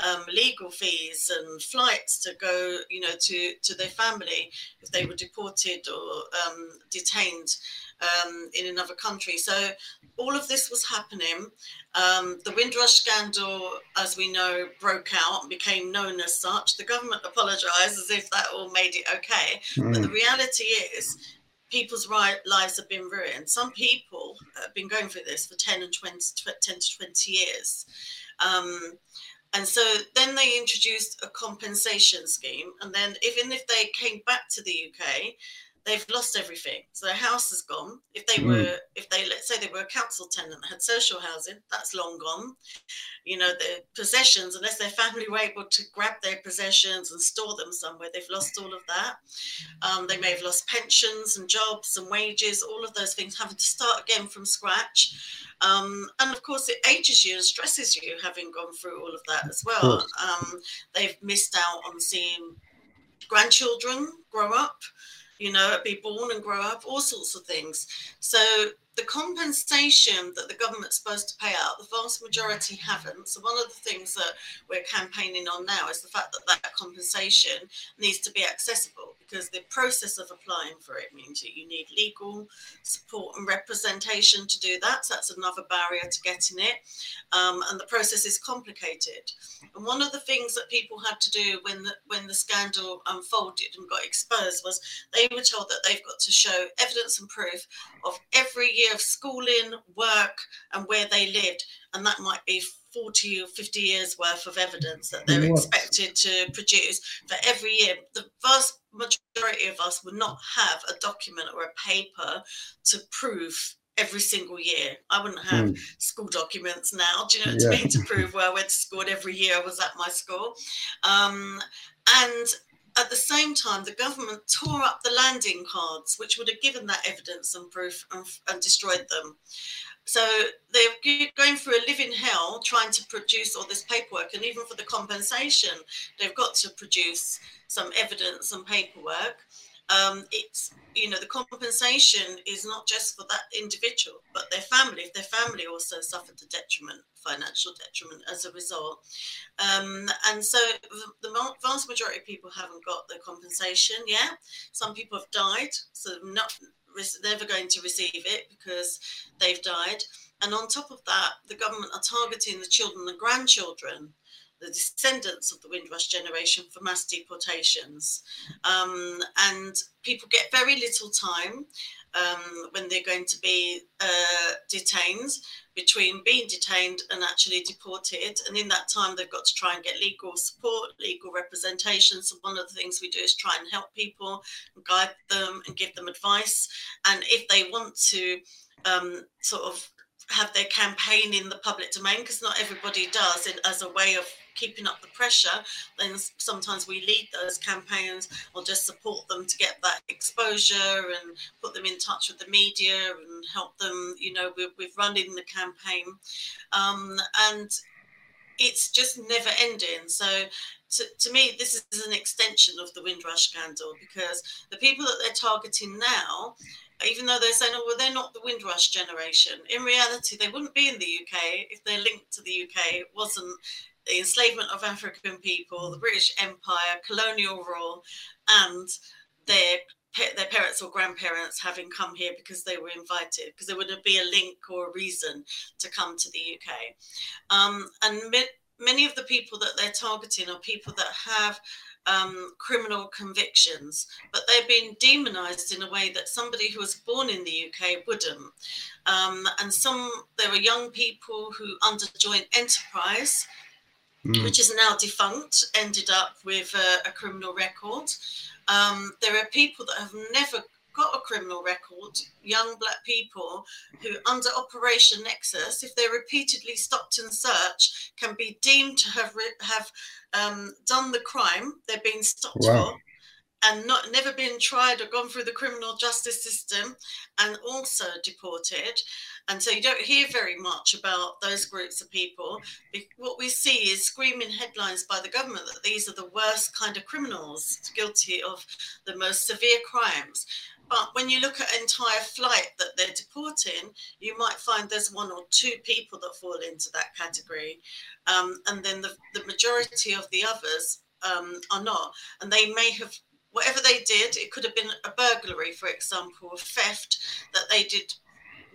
um, legal fees and flights to go, you know, to, to their family if they were deported or um, detained um, in another country. So all of this was happening. Um, the Windrush scandal, as we know, broke out and became known as such. The government apologised as if that all made it okay. Mm. But the reality is, people's right, lives have been ruined. Some people have been going through this for 10 and 20, 10 to 20 years. Um, and so then they introduced a compensation scheme. And then even if they came back to the UK, they've lost everything. So their house is gone. If they mm. were, if they let's say they were a council tenant that had social housing, that's long gone. You know, their possessions, unless their family were able to grab their possessions and store them somewhere, they've lost all of that. Um, they may have lost pensions and jobs and wages, all of those things, having to start again from scratch. Um, and of course, it ages you and stresses you having gone through all of that as well. Um, they've missed out on seeing grandchildren grow up you know, be born and grow up, all sorts of things. So the compensation that the government's supposed to pay out, the vast majority haven't. So one of the things that we're campaigning on now is the fact that that compensation needs to be accessible because the process of applying for it means that you need legal support and representation to do that. So that's another barrier to getting it. Um, and the process is complicated. And one of the things that people had to do when the, when the scandal unfolded and got exposed was they were told that they've got to show evidence and proof of every year of schooling, work, and where they lived. And that might be 40 or 50 years worth of evidence that they're expected to produce for every year. The vast majority of us would not have a document or a paper to prove every single year. I wouldn't have mm. school documents now, do you know what yeah. I mean, to prove where I went to school and every year I was at my school. Um, and at the same time, the government tore up the landing cards, which would have given that evidence and proof and, and destroyed them. So they're going through a living hell trying to produce all this paperwork. And even for the compensation, they've got to produce some evidence and paperwork. Um, it's you know the compensation is not just for that individual but their family. If their family also suffered a detriment financial detriment as a result. Um, and so the vast majority of people haven't got the compensation yet. Some people have died so not never going to receive it because they've died. And on top of that the government are targeting the children and grandchildren the descendants of the Windrush generation for mass deportations. Um, and people get very little time um, when they're going to be uh, detained between being detained and actually deported. And in that time, they've got to try and get legal support, legal representation. So, one of the things we do is try and help people, guide them, and give them advice. And if they want to um, sort of have their campaign in the public domain, because not everybody does, it as a way of keeping up the pressure, then sometimes we lead those campaigns or just support them to get that exposure and put them in touch with the media and help them, you know, with, with running the campaign. Um, and it's just never ending. So to, to, me, this is an extension of the Windrush scandal because the people that they're targeting now, even though they're saying, oh, well, they're not the Windrush generation, in reality, they wouldn't be in the UK if their link to the UK wasn't the enslavement of African people, the British Empire, colonial rule, and their their parents or grandparents having come here because they were invited, because there wouldn't be a link or a reason to come to the UK. Um, and many of the people that they're targeting are people that have um, criminal convictions, but they've been demonized in a way that somebody who was born in the UK wouldn't. Um, and some, there are young people who, under joint enterprise, mm. which is now defunct, ended up with a, a criminal record. Um, there are people that have never got a criminal record, young black people who, under Operation Nexus, if they're repeatedly stopped and searched, can be deemed to have re- have um, done the crime they're being stopped wow. for, and not never been tried or gone through the criminal justice system, and also deported. And so you don't hear very much about those groups of people. What we see is screaming headlines by the government that these are the worst kind of criminals guilty of the most severe crimes. But when you look at entire flight that they're deporting, you might find there's one or two people that fall into that category. Um, and then the, the majority of the others um, are not. And they may have whatever they did, it could have been a burglary, for example, a theft that they did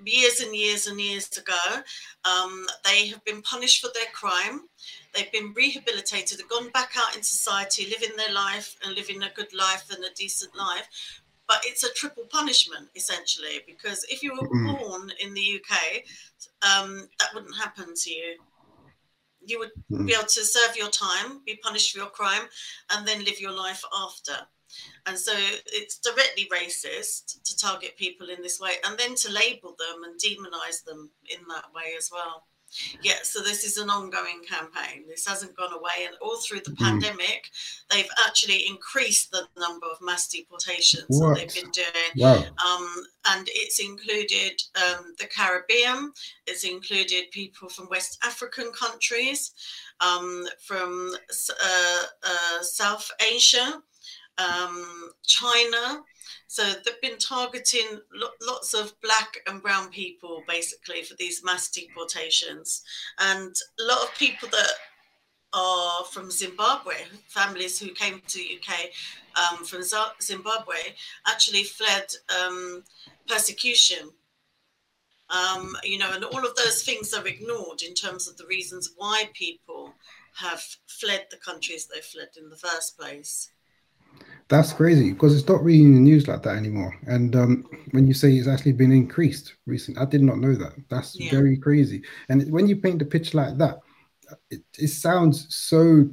years and years and years ago. Um, they have been punished for their crime. They've been rehabilitated, they've gone back out in society, living their life and living a good life and a decent life. But it's a triple punishment essentially, because if you were mm-hmm. born in the UK, um, that wouldn't happen to you. You would mm-hmm. be able to serve your time, be punished for your crime, and then live your life after. And so it's directly racist to target people in this way and then to label them and demonize them in that way as well. Yeah, so this is an ongoing campaign. This hasn't gone away, and all through the mm. pandemic, they've actually increased the number of mass deportations what? that they've been doing. Wow. Um, and it's included um, the Caribbean. It's included people from West African countries, um, from uh, uh, South Asia, um, China. So they've been targeting lo- lots of black and brown people basically for these mass deportations. And a lot of people that are from Zimbabwe, families who came to the UK um, from Zimbabwe, actually fled um, persecution. Um, you know, and all of those things are ignored in terms of the reasons why people have fled the countries they fled in the first place. That's crazy because it's not really in the news like that anymore. And um, when you say it's actually been increased recently, I did not know that. That's yeah. very crazy. And when you paint the picture like that, it, it sounds so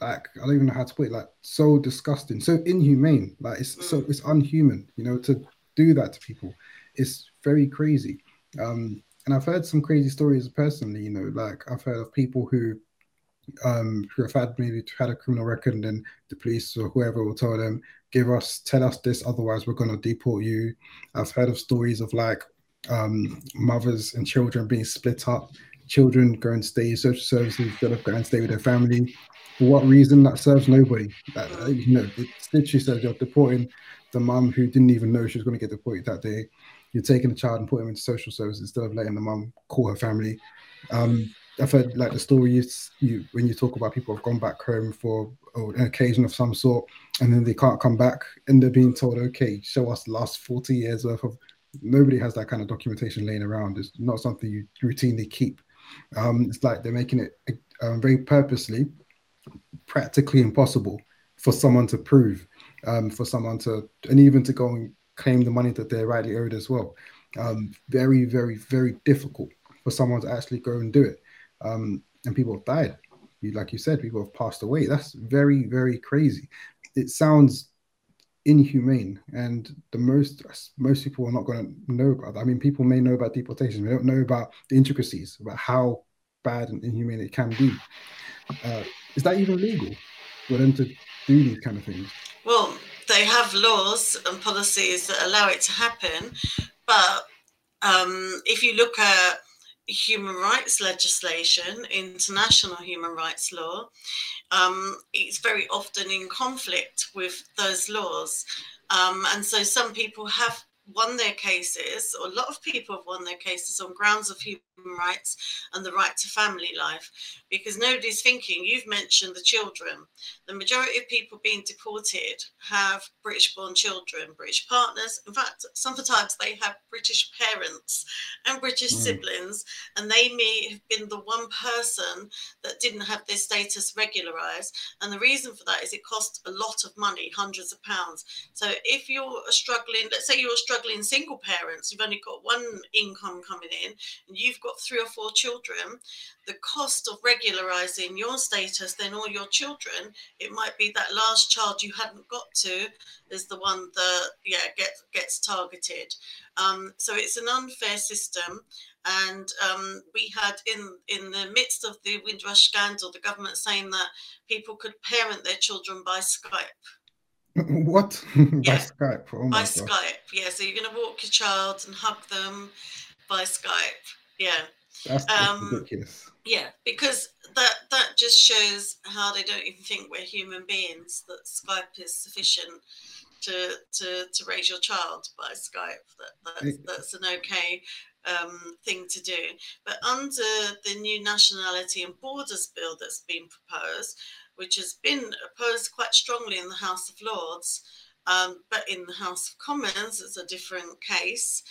like I don't even know how to put it, like so disgusting, so inhumane. Like it's mm. so it's unhuman, you know, to do that to people. It's very crazy. Um, and I've heard some crazy stories personally, you know, like I've heard of people who um, who have had maybe had a criminal record, and then the police or whoever will tell them, "Give us, tell us this, otherwise we're going to deport you." I've heard of stories of like um, mothers and children being split up, children going to stay in social services instead of going to stay with their family. For what reason? That serves nobody. That, you know, it literally says you're deporting the mum who didn't even know she was going to get deported that day. You're taking the child and putting him into social services instead of letting the mum call her family. Um, I've heard like the story you, you when you talk about people have gone back home for oh, an occasion of some sort, and then they can't come back, and they're being told, okay, show us the last forty years worth of. Nobody has that kind of documentation laying around. It's not something you routinely keep. Um, it's like they're making it um, very purposely, practically impossible for someone to prove, um, for someone to, and even to go and claim the money that they're rightly owed as well. Um, very, very, very difficult for someone to actually go and do it um, and people have died. You, like you said, people have passed away. That's very, very crazy. It sounds inhumane, and the most most people are not going to know about that. I mean, people may know about deportation, they don't know about the intricacies about how bad and inhumane it can be. Uh, is that even legal for them to do these kind of things? Well, they have laws and policies that allow it to happen, but um, if you look at human rights legislation, international human rights law, um, it's very often in conflict with those laws. Um, and so some people have won their cases, or a lot of people have won their cases on grounds of human rights and the right to family life, because nobody's thinking. You've mentioned the children. The majority of people being deported have British born children, British partners. In fact, sometimes they have British parents and British mm. siblings, and they may have been the one person that didn't have their status regularized. And the reason for that is it costs a lot of money, hundreds of pounds. So if you're struggling, let's say you're struggling single parents, you've only got one income coming in, and you've got three or four children, the cost of regularizing your status, then all your children, it might be that last child you hadn't got to is the one that yeah gets gets targeted. Um, so it's an unfair system, and um, we had in in the midst of the Windrush scandal, the government saying that people could parent their children by Skype. [laughs] What? [laughs] by Skype? Oh by God. Skype, yeah. So you're going to walk your child and hug them by Skype. Yeah. That's um, ridiculous. Yeah, because that that just shows how they don't even think we're human beings. That Skype is sufficient to to to raise your child by Skype. That that's, that's an okay um, thing to do. But under the new nationality and borders bill that's been proposed, which has been opposed quite strongly in the House of Lords, um, but in the House of Commons, it's a different case.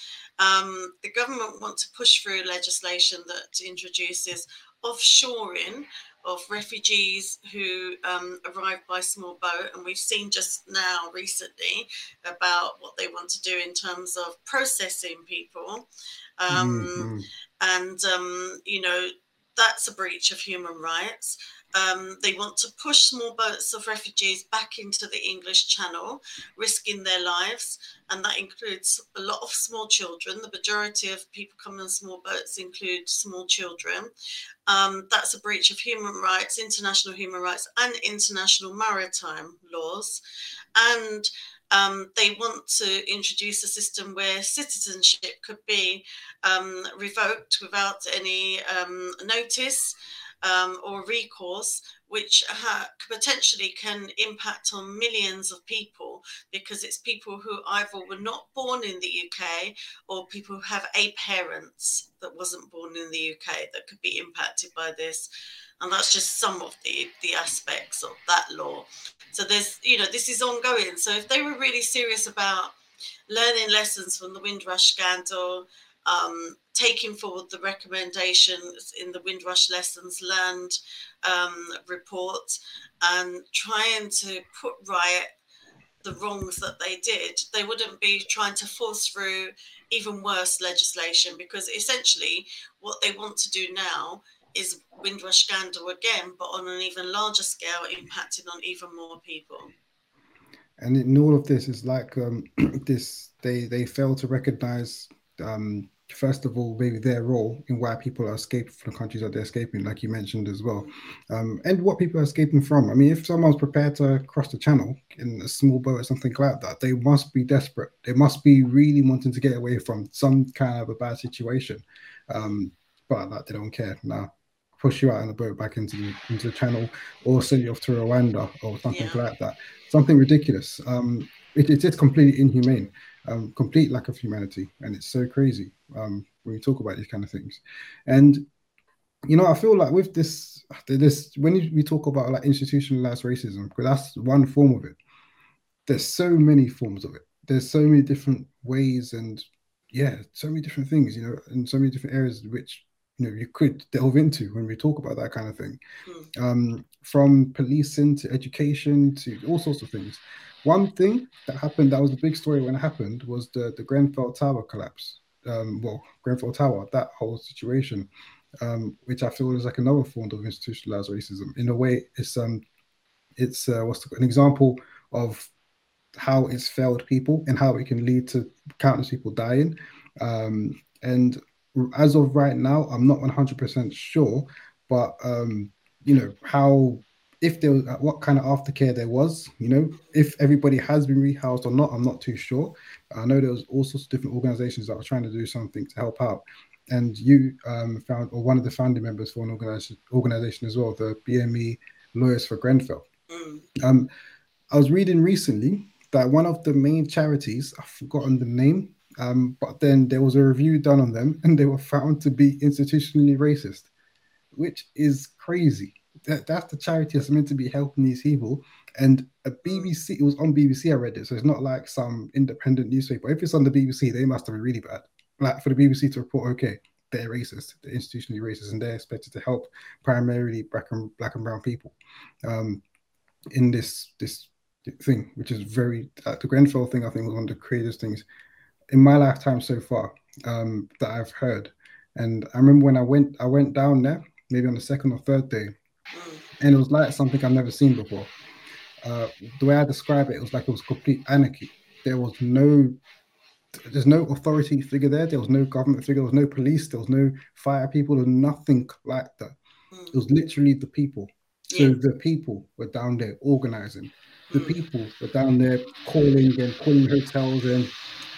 Um, the government want to push through legislation that introduces offshoring of refugees who um, arrive by small boat. And we've seen just now recently about what they want to do in terms of processing people. Um, mm-hmm. And, um, you know, that's a breach of human rights. Um, they want to push small boats of refugees back into the English Channel, risking their lives. And that includes a lot of small children. The majority of people coming in small boats include small children. Um, that's a breach of human rights, international human rights, and international maritime laws. And um, they want to introduce a system where citizenship could be um, revoked without any um, notice um, or recourse, which ha- potentially can impact on millions of people because it's people who either were not born in the UK or people who have a parents that wasn't born in the UK that could be impacted by this. And that's just some of the, the aspects of that law. So there's, you know, this is ongoing. So if they were really serious about learning lessons from the Windrush scandal, um, taking forward the recommendations in the Windrush Lessons Learned um, report and trying to put right the wrongs that they did, they wouldn't be trying to force through even worse legislation because essentially what they want to do now is Windrush scandal again, but on an even larger scale, impacting on even more people. And in all of this, is like um, [clears throat] this: they they fail to recognize um, first of all, maybe their role in why people are escaping from the countries that they're escaping, like you mentioned as well, um, and what people are escaping from. I mean, if someone's prepared to cross the channel in a small boat or something like that, they must be desperate. They must be really wanting to get away from some kind of a bad situation. Um, but that they don't care. Now, push you out on the boat back into the into the channel, or send you off to Rwanda or something yeah. like that. Something ridiculous. Um, it, it is completely inhumane um, complete lack of humanity, and it's so crazy um, when we talk about these kind of things. And you know, I feel like with this, this when we talk about like institutionalized racism, because that's one form of it. There's so many forms of it. There's so many different ways, and yeah, so many different things. You know, and so many different areas which you know you could delve into when we talk about that kind of thing, mm. um, from policing to education to all sorts of things. One thing that happened that was the big story when it happened was the the Grenfell Tower collapse. Um, well, Grenfell Tower, that whole situation, um, which I feel is like another form of institutionalized racism. In a way, it's um, it's uh, what's the, an example of how it's failed people and how it can lead to countless people dying. Um, and as of right now, I'm not 100% sure, but um, you know how if there was what kind of aftercare there was, you know, if everybody has been rehoused or not, I'm not too sure. I know there was all sorts of different organizations that were trying to do something to help out. And you um, found, or one of the founding members for an organization, organization as well, the BME Lawyers for Grenfell. Mm. Um, I was reading recently that one of the main charities, I've forgotten the name, um, but then there was a review done on them and they were found to be institutionally racist, which is crazy that, that's the charity that's meant to be helping these people. And a BBC, it was on BBC, I read it. So it's not like some independent newspaper. If it's on the BBC, they must have been really bad. Like for the BBC to report, okay, they're racist, they're institutionally racist, and they're expected to help primarily black and black and brown people um, in this this thing, which is very uh, the Grenfell thing. I think was one of the craziest things in my lifetime so far um, that I've heard. And I remember when I went I went down there, maybe on the second or third day, and it was like something I've never seen before. Uh, the way I describe it, it was like it was complete anarchy. There was no, there's no authority figure there. There was no government figure. There was no police. There was no fire people. There was nothing like that. It was literally the people. So yeah. the people were down there organizing. The mm. people were down there calling and calling hotels and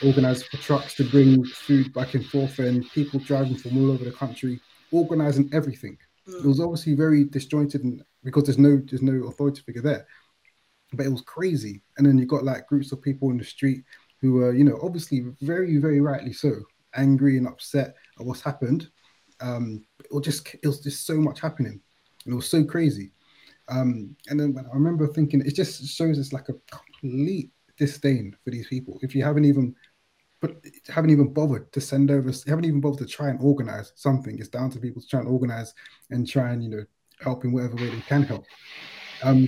organizing for trucks to bring food back and forth, and people driving from all over the country, organizing everything. Mm. It was obviously very disjointed and because there's no there's no authority figure there. But it was crazy. And then you got like groups of people in the street who were, you know, obviously very, very rightly so, angry and upset at what's happened. Um, it was just it was just so much happening. And it was so crazy. Um, and then I remember thinking, it just shows us like a complete disdain for these people. If you haven't even but haven't even bothered to send over, haven't even bothered to try and organize something. It's down to people to try and organize and try and, you know, help in whatever way they can help. Um,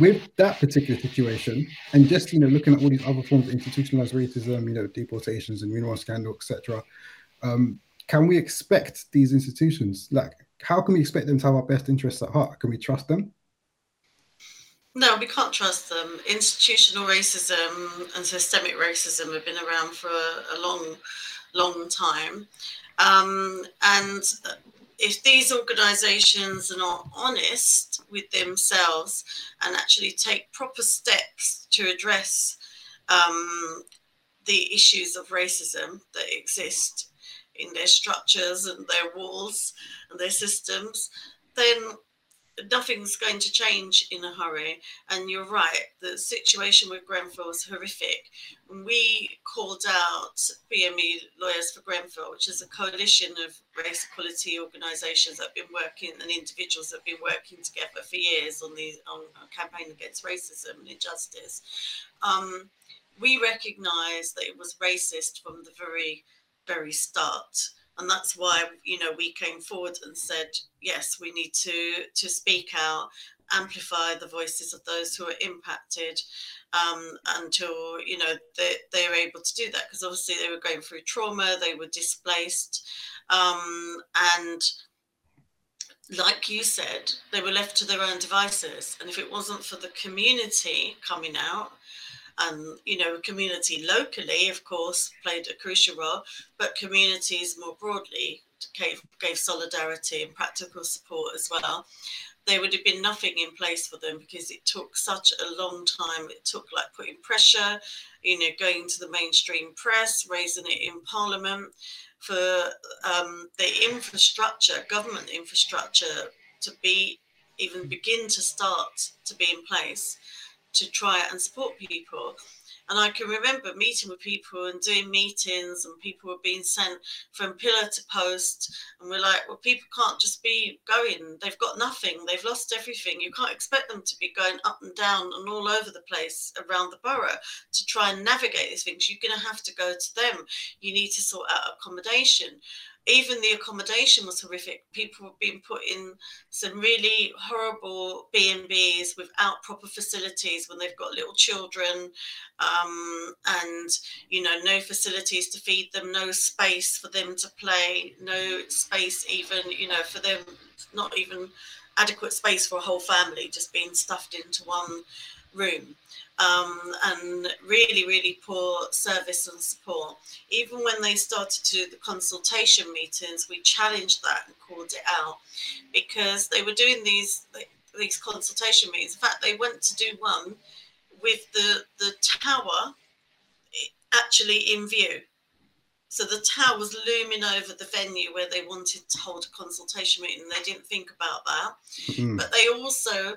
with that particular situation, and just you know, looking at all these other forms of institutionalized racism, you know, deportations and Windrush scandal, etc. Um, can we expect these institutions, like how can we expect them to have our best interests at heart? Can we trust them? No, we can't trust them. Institutional racism and systemic racism have been around for a, long, long time. Um, and if these organizations are not honest with themselves and actually take proper steps to address um, the issues of racism that exist in their structures and their walls and their systems, then nothing's going to change in a hurry. And you're right, the situation with Grenfell was horrific. We called out BME Lawyers for Grenfell, which is a coalition of race equality organisations that have been working and individuals that have been working together for years on the on a campaign against racism and injustice. Um, we recognised that it was racist from the very, very start and that's why you know we came forward and said yes we need to to speak out amplify the voices of those who are impacted um, until you know they, they were able to do that. Because obviously they were going through trauma they were displaced um, and like you said they were left to their own devices. And if it wasn't for the community coming out and you know community locally of course played a crucial role but communities more broadly gave, gave solidarity and practical support as well. There would have been nothing in place for them because it took such a long time. It took like putting pressure you know going to the mainstream press raising it in parliament for um, the infrastructure government infrastructure to be even begin to start to be in place to try and support people. And I can remember meeting with people and doing meetings, and people were being sent from pillar to post. And we're like, well, people can't just be going. They've got nothing. They've lost everything. You can't expect them to be going up and down and all over the place around the borough to try and navigate these things. You're going to have to go to them. You need to sort out accommodation even the accommodation was horrific. People were being put in some really horrible B and B's without proper facilities when they've got little children, um, and you know no facilities to feed them, no space for them to play, no space even you know for them, not even adequate space for a whole family, just being stuffed into one room um, and really, really poor service and support. Even when they started to do the consultation meetings, we challenged that and called it out because they were doing these these consultation meetings. In fact, they went to do one with the the tower actually in view. So the tower was looming over the venue where they wanted to hold a consultation meeting. They didn't think about that, mm. but they also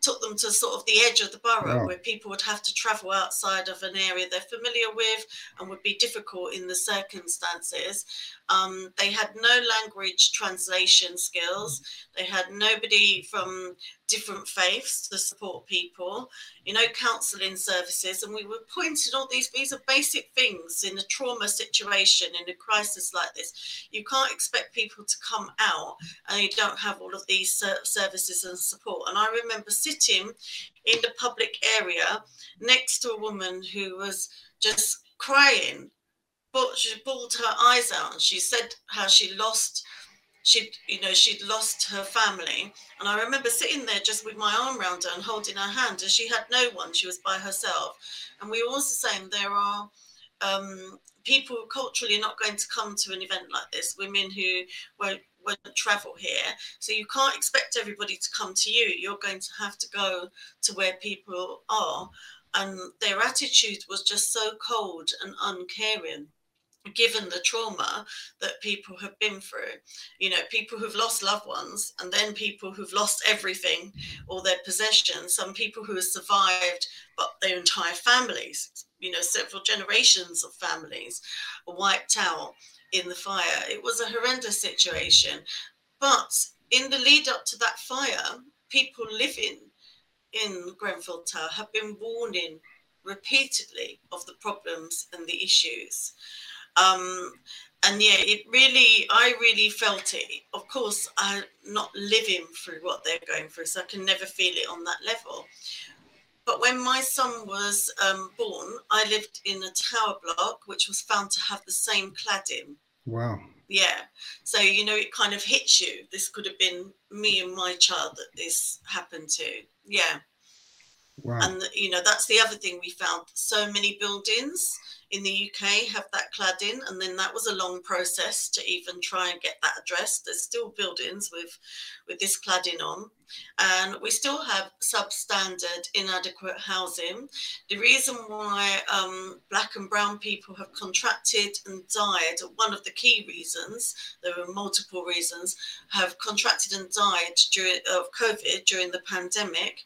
took them to sort of the edge of the borough wow. where people would have to travel outside of an area they're familiar with and would be difficult in the circumstances. Um, they had no language translation skills. They had nobody from different faiths to support people, you know, counselling services. And we were pointing all these, these are basic things in a trauma situation, in a crisis like this. You can't expect people to come out and you don't have all of these services and support. And I remember sitting in the public area next to a woman who was just crying but she bawled her eyes out and she said how she lost she'd you know she'd lost her family. And i remember sitting there just with my arm around her and holding her hand and she had no one. She was by herself. And we were also saying there are um, people culturally not going to come to an event like this women who won't won't travel here. So you can't expect everybody to come to you. You're going to have to go to where people are. And their attitude was just so cold and uncaring given the trauma that people have been through. You know people who've lost loved ones and then people who've lost everything all their possessions. Some people who have survived but their entire families you know several generations of families wiped out in the fire. It was a horrendous situation. But in the lead up to that fire people living in grenfell tower have been warning repeatedly of the problems and the issues um, and yeah, it really, I really felt it. Of course, I'm not living through what they're going through, so I can never feel it on that level. But when my son was um, born, I lived in a tower block which was found to have the same cladding Wow. Yeah. So, you know, it kind of hits you. This could have been me and my child that this happened to. Yeah. Wow. And, you know, that's the other thing we found. So many buildings in the UK have that cladding, and then that was a long process to even try and get that addressed. There's still buildings with with this cladding on, and we still have substandard, inadequate housing. The reason why um, black and brown people have contracted and died, one of the key reasons, there were multiple reasons, have contracted and died during of COVID during the pandemic.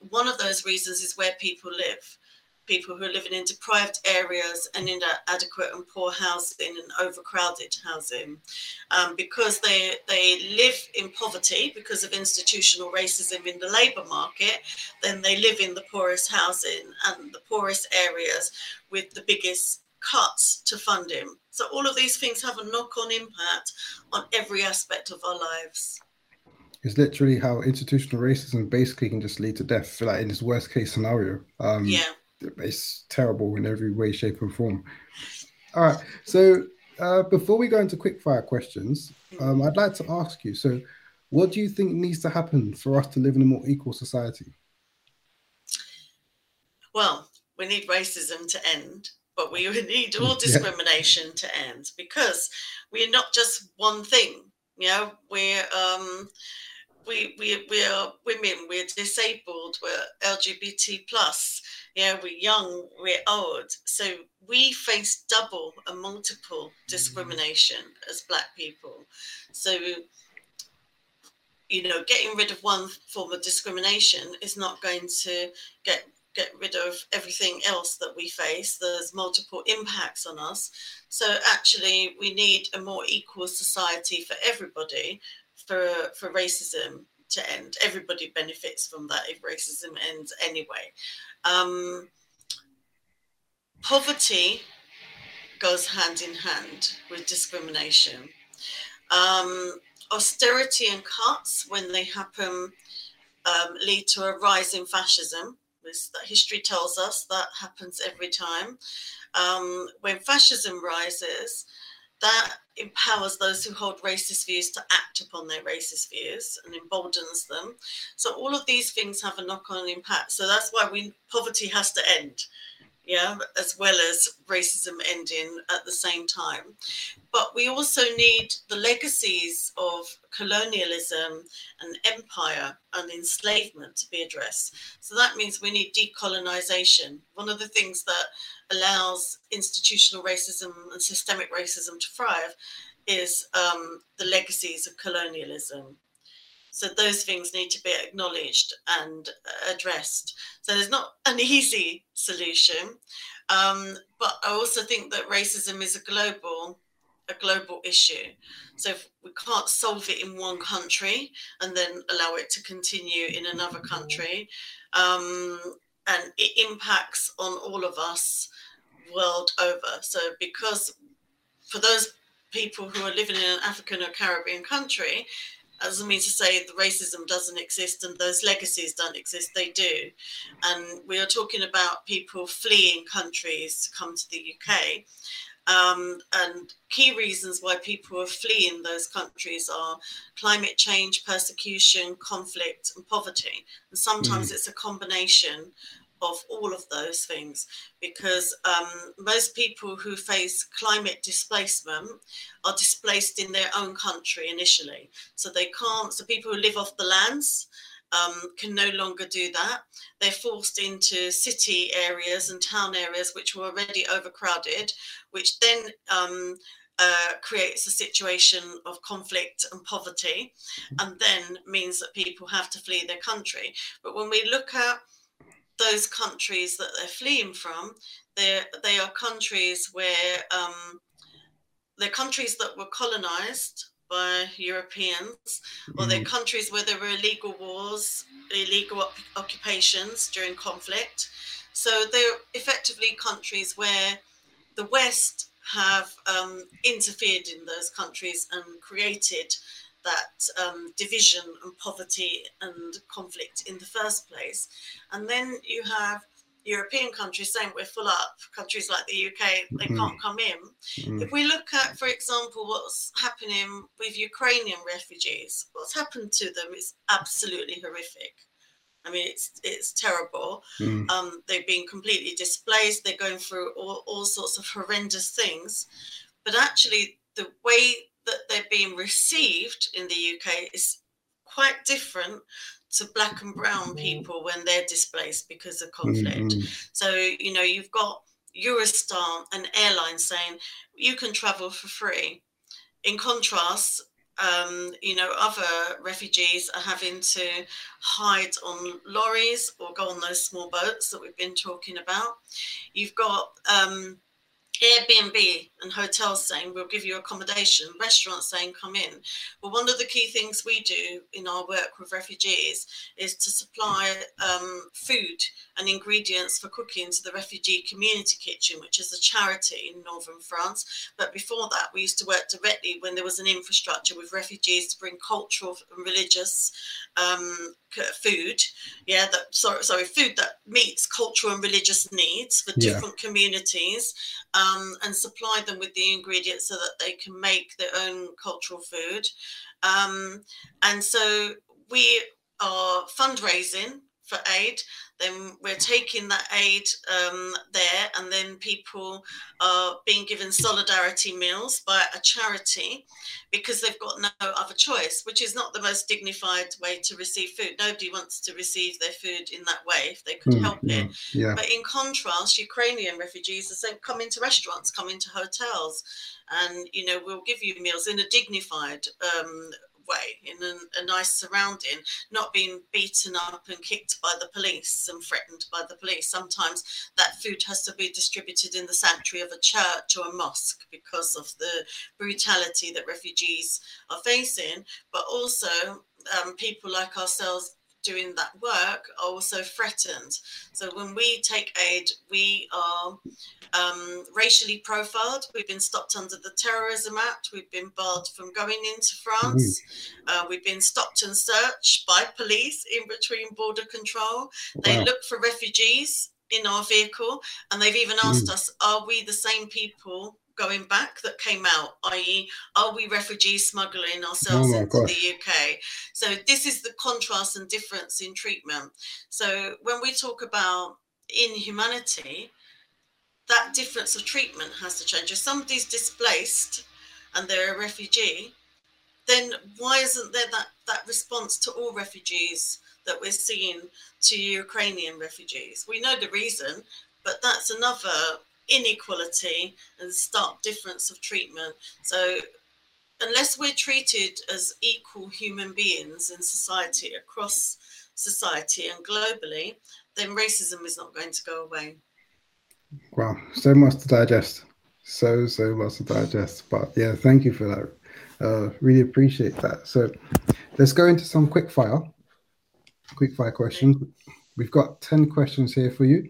One of those reasons is where people live people who are living in deprived areas and in inadequate and poor housing and overcrowded housing. Um, because they they live in poverty because of institutional racism in the labour market then they live in the poorest housing and the poorest areas with the biggest cuts to funding. So all of these things have a knock-on impact on every aspect of our lives. It's literally how institutional racism basically can just lead to death like in this worst case scenario. Um, yeah it's terrible in every way, shape, and form. All right. So uh, before we go into quickfire questions, um, I'd like to ask you. So, what do you think needs to happen for us to live in a more equal society? Well, we need racism to end, but we need all discrimination yeah. to end because we're not just one thing. You know, we're um, we we we are women. We're disabled. We're LGBT plus yeah, we're young, we're old. So we face double and multiple discrimination mm. as Black people. So, you know, getting rid of one form of discrimination is not going to get get rid of everything else that we face. There's multiple impacts on us. So actually, we need a more equal society for everybody, for for racism to end. Everybody benefits from that if racism ends anyway. Um, poverty goes hand in hand with discrimination. Um, austerity and cuts, when they happen, um, lead to a rise in fascism. That history tells us that happens every time. Um, when fascism rises, that empowers those who hold racist views to act upon their racist views and emboldens them. So all of these things have a knock-on impact. So that's why we poverty has to end yeah, as well as racism ending at the same time. But we also need the legacies of colonialism and empire and enslavement to be addressed. So that means we need decolonization. One of the things that allows institutional racism and systemic racism to thrive is um, the legacies of colonialism. So those things need to be acknowledged and addressed. So there's not [laughs] an easy solution, um, but I also think that racism is a global a global issue. So if we can't solve it in one country and then allow it to continue in another country, um, and it impacts on all of us world over. So because for those people who are living in an African or Caribbean country, doesn't mean to say the racism doesn't exist and those legacies don't exist. They do. And we are talking about people fleeing countries to come to the UK. Um, and key reasons why people are fleeing those countries are climate change, persecution, conflict, and poverty. And sometimes mm. it's a combination of all of those things because um, most people who face climate displacement are displaced in their own country initially. So they can't, so people who live off the lands um, can no longer do that. They're forced into city areas and town areas which were already overcrowded, which then um, uh, creates a situation of conflict and poverty, and then means that people have to flee their country. But when we look at those countries that they're fleeing from, they they are countries where um, they're countries that were colonized by Europeans, or they're mm-hmm. countries where there were illegal wars, illegal op- occupations during conflict. So they're effectively countries where the West have um, interfered in those countries and created that um, division and poverty and conflict in the first place. And then you have European countries saying we're full up. Countries like the UK, they mm-hmm. can't come in. Mm-hmm. If we look at, for example, what's happening with Ukrainian refugees, what's happened to them is absolutely horrific. I mean, it's it's terrible. Mm. Um, they've been completely displaced. They're going through all, all sorts of horrendous things. But actually, the way that they're being received in the UK is quite different to black and brown people when they're displaced because of conflict. Mm-hmm. So, you know, you've got Eurostar an airline, saying you can travel for free. In contrast, um, you know, other refugees are having to hide on lorries or go on those small boats that we've been talking about. You've got um, Airbnb and hotels saying we'll give you accommodation, restaurants saying come in. Well, one of the key things we do in our work with refugees is to supply um, food and ingredients for cooking to the Refugee Community Kitchen, which is a charity in northern France. But before that, we used to work directly when there was an infrastructure with refugees to bring cultural and religious um, food. Yeah, that sorry, sorry, food that meets cultural and religious needs for different yeah. communities, um, and supply them with the ingredients so that they can make their own cultural food. Um, and so we are fundraising for aid then we're taking that aid um, there, and then people are being given solidarity meals by a charity because they've got no other choice, which is not the most dignified way to receive food. Nobody wants to receive their food in that way if they could mm, help yeah, it. Yeah. But in contrast, Ukrainian refugees are saying, come into restaurants, come into hotels, and you know we'll give you meals in a dignified um, way, in a, a nice surrounding, not being beaten up and kicked by the police and threatened by the police. Sometimes that food has to be distributed in the sanctuary of a church or a mosque because of the brutality that refugees are facing, but also um, people like ourselves doing that work are also threatened. So when we take aid, we are um, racially profiled. We've been stopped under the Terrorism Act. We've been barred from going into France. Mm. Uh, we've been stopped and searched by police in between border control. They wow. look for refugees in our vehicle and they've even asked mm. us, are we the same people going back that came out, i.e., are we refugees smuggling ourselves oh into gosh. the UK? So this is the contrast and difference in treatment. So when we talk about inhumanity, that difference of treatment has to change. If somebody's displaced and they're a refugee, then why isn't there that, that response to all refugees that we're seeing to Ukrainian refugees? We know the reason, but that's another inequality and stark difference of treatment. So, unless we're treated as equal human beings in society, across society and globally, then racism is not going to go away. Wow, so much to digest. So, so much to digest. But yeah, thank you for that. Uh, really appreciate that. So, let's go into some quick fire. Quick fire questions. We've got 10 questions here for you.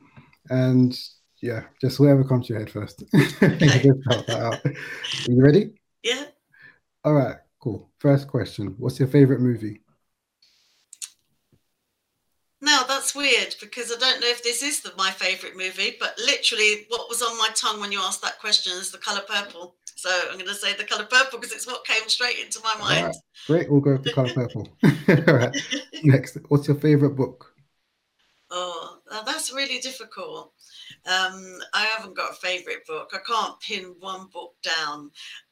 And yeah, just whatever comes to your head first. [laughs] Okay. Are you ready? Yeah. All right, cool. First question What's your favorite movie? Now that's weird because I don't know if this is the, my favorite movie, but literally what was on my tongue when you asked that question is the color purple. So I'm going to say the color purple because it's what came straight into my mind. Right. Great, we'll go with the color purple. [laughs] All right. [laughs] Next, what's your favorite book? Oh, that's really difficult. Um, I haven't got a favourite book. I can't pin one book down.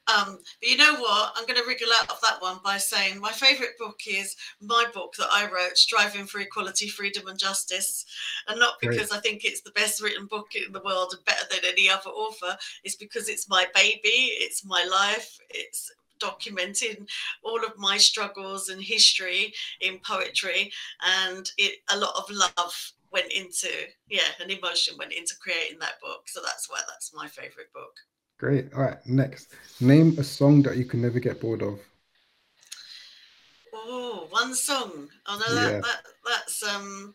Um, but you know what? I'm going to wriggle out of that one by saying my favourite book is my book that I wrote, Striving for Equality, Freedom and Justice. And not because Great. I think it's the best written book in the world and better than any other author, it's because it's my baby, it's my life, it's documenting all of my struggles and history in poetry and it, a lot of love went into yeah an emotion went into creating that book so that's why that's my favorite book. Great. All right next. Name a song that you can never get bored of. Oh one song. Oh no that, yeah. that that's um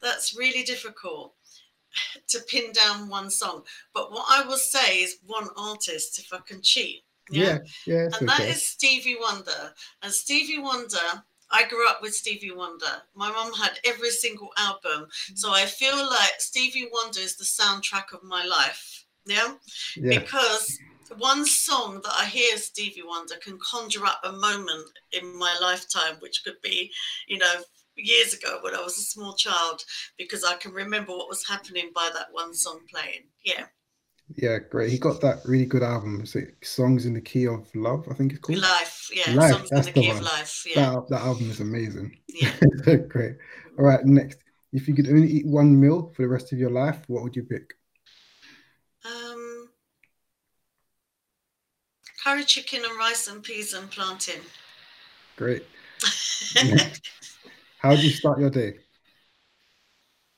that's really difficult [sighs] to pin down one song but what i will say is one artist if i can cheat yeah? Yeah, yeah and okay. that is stevie wonder and stevie wonder I grew up with Stevie Wonder. My mom had every single album. So I feel like Stevie Wonder is the soundtrack of my life. Yeah. yeah. Because one song that I hear Stevie Wonder can conjure up a moment in my lifetime, which could be, you know, years ago when I was a small child, because I can remember what was happening by that one song playing. Yeah. Yeah, great. He got that really good album. Is it Songs in the Key of Love? I think it's called. Life, yeah. Life, Songs that's in the, the Key one. of Life. Yeah. That, that album is amazing. Yeah. [laughs] great. All right, next. If you could only eat one meal for the rest of your life, what would you pick? Um, curry chicken and rice and peas and plantain. Great. [laughs] How do you start your day?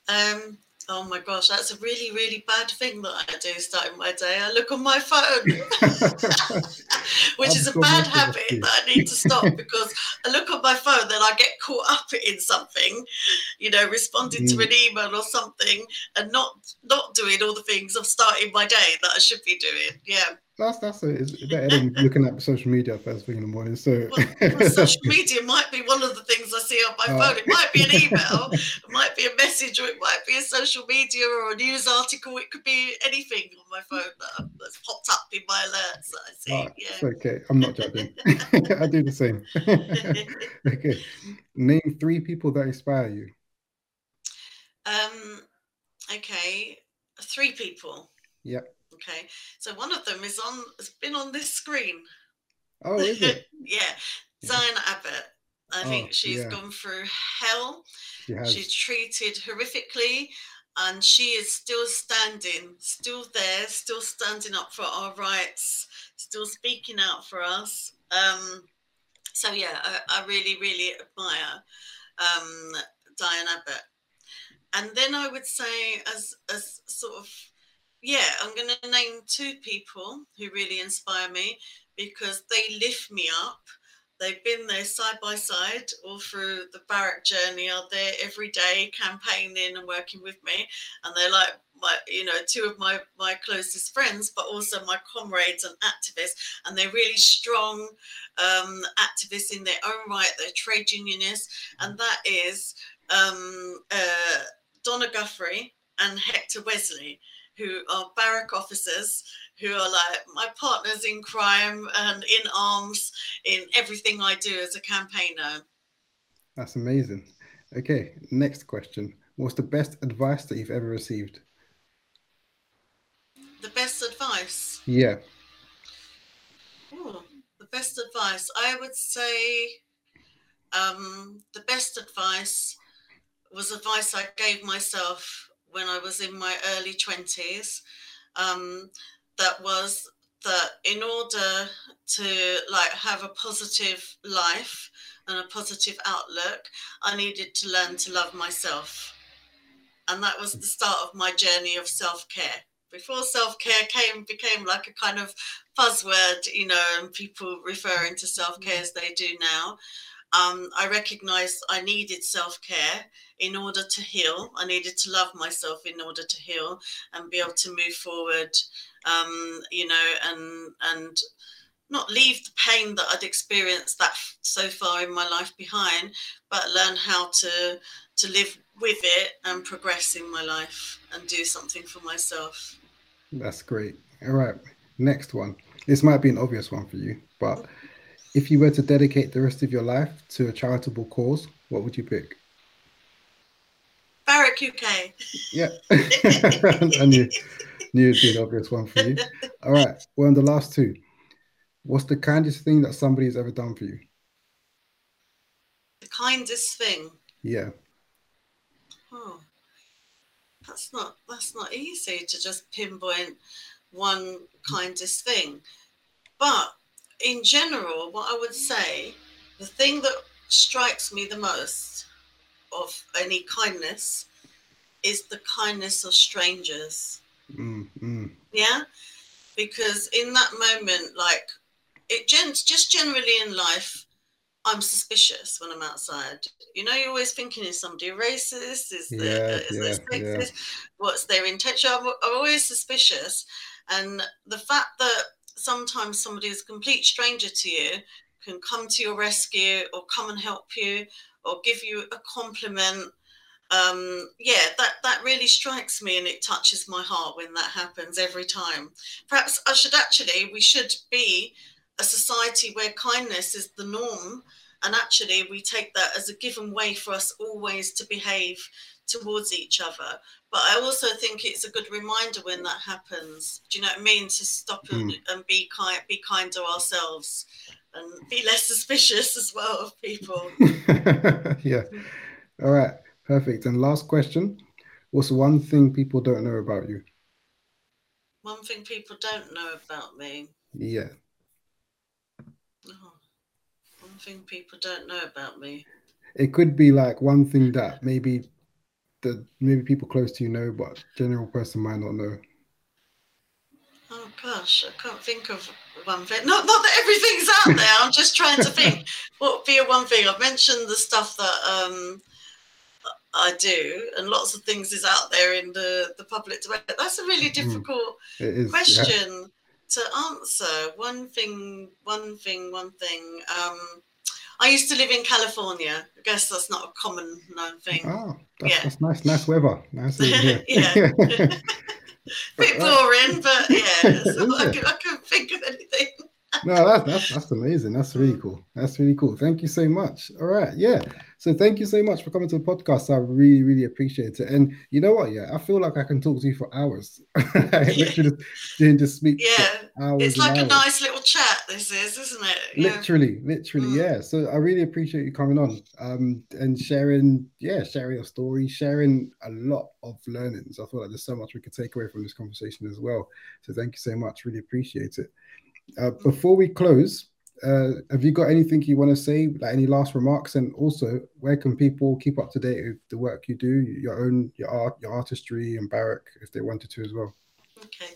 Um, Oh my gosh, that's a really, really bad thing that I do starting my day. I look on my phone, [laughs] which is a bad habit that I need to stop because I look on my phone, then I get caught up in something, you know, responding mm. to an email or something, and not not doing all the things of starting my day that I should be doing. Yeah that's that's it. It's better than looking at social media first thing in the morning. So well, well, social media might be one of the things I see on my oh. phone. It might be an email, it might be a message, or it might be a social media or a news article. It could be anything on my phone that, that's popped up in my alerts that I see. Oh, yeah. okay. I'm not judging. [laughs] I do the same. [laughs] okay. Name three people that inspire you. Um. Okay. Three people. Yep. Okay, so one of them is on has been on this screen. Oh, is it? [laughs] yeah, Diane Abbott. I oh, think she's yeah. gone through hell. She she's treated horrifically, and she is still standing, still there, still standing up for our rights, still speaking out for us. Um, so yeah, I, I really, really admire um, Diane Abbott. And then I would say, as as sort of yeah, I'm going to name two people who really inspire me because they lift me up. They've been there side by side all through the BARAC journey. Are there every day campaigning and working with me, and they're like my, you know, two of my my closest friends, but also my comrades and activists. And they're really strong um, activists in their own right. They're trade unionists, and that is um, uh, Donna Guthrie and Hector Wesley who are BARAC officers who are like my partners in crime and in arms in everything I do as a campaigner. That's amazing. Okay, next question. What's the best advice that you've ever received? The best advice? Yeah. Oh, the best advice. I would say um, the best advice was advice I gave myself when I was in my early 20s um, that was that in order to like have a positive life and a positive outlook i needed to learn to love myself. And that was the start of my journey of self-care. Before self-care came became like a kind of buzzword you know and people referring to self-care as they do now um, I recognized I needed self care in order to heal. I needed to love myself in order to heal and be able to move forward, um, you know, and and not leave the pain that I'd experienced that so far in my life behind, but learn how to to live with it and progress in my life and do something for myself. That's great. All right, next one. This might be an obvious one for you, but if you were to dedicate the rest of your life to a charitable cause, what would you pick? BARAC UK. Yeah. [laughs] I knew, knew it'd be an obvious one for you. All right. Well, on the last two. What's the kindest thing that somebody has ever done for you? The kindest thing? Yeah. Oh. That's not that's not easy to just pinpoint one kindest thing. But in general, what I would say, the thing that strikes me the most of any kindness is the kindness of strangers. Mm-hmm. Yeah, because in that moment, like it, just generally in life, I'm suspicious when I'm outside. You know, you're always thinking, is somebody racist? Is yeah, there, is yeah, there sexist? Yeah. What's their intention? I'm, I'm always suspicious. And the fact that sometimes somebody is a complete stranger to you can come to your rescue or come and help you or give you a compliment um, yeah, that that really strikes me and it touches my heart when that happens every time. Perhaps I should actually, we should be a society where kindness is the norm, and actually we take that as a given way for us always to behave towards each other. But I also think it's a good reminder when that happens. Do you know what I mean? To stop mm. and, and be kind, be kind to ourselves, and be less suspicious as well of people. [laughs] yeah. All right. Perfect. And last question What's one thing people don't know about you? One thing people don't know about me? Yeah. Oh, one thing people don't know about me. It could be like one thing that maybe that maybe people close to you know, but general person might not know. Oh gosh, I can't think of one thing. Not not that everything's out [laughs] there. I'm just trying to think what would be a one thing. I've mentioned the stuff that um I do, and lots of things is out there in the the public domain. That's a really mm-hmm. difficult mm, question yeah. to answer. One thing, one thing, one thing. Um, I used to live in California. I guess that's not a common known thing. Oh, that's, yeah. that's nice, nice weather. Nice [laughs] yeah. [laughs] Bit uh, boring, but yeah, [laughs] so I, can, I can't think of anything no, that's, that's that's amazing. That's really cool. That's really cool. Thank you so much. All right, yeah. So thank you so much for coming to the podcast. I really, really appreciate it. And you know what? Yeah, I feel like I can talk to you for hours. literally just, just speak. Yeah, it's like a nice little chat. This is, isn't it? Yeah. Literally, literally, mm. yeah. So I really appreciate you coming on um, and sharing, yeah, sharing your story, sharing a lot of learnings. I feel like there's so much we could take away from this conversation as well. So thank you so much. Really appreciate it. Uh, before we close, uh, have you got anything you want to say, like any last remarks, and also where can people keep up to date with the work you do, your own, your art, your artistry, and BARAC, if they wanted to as well? Okay.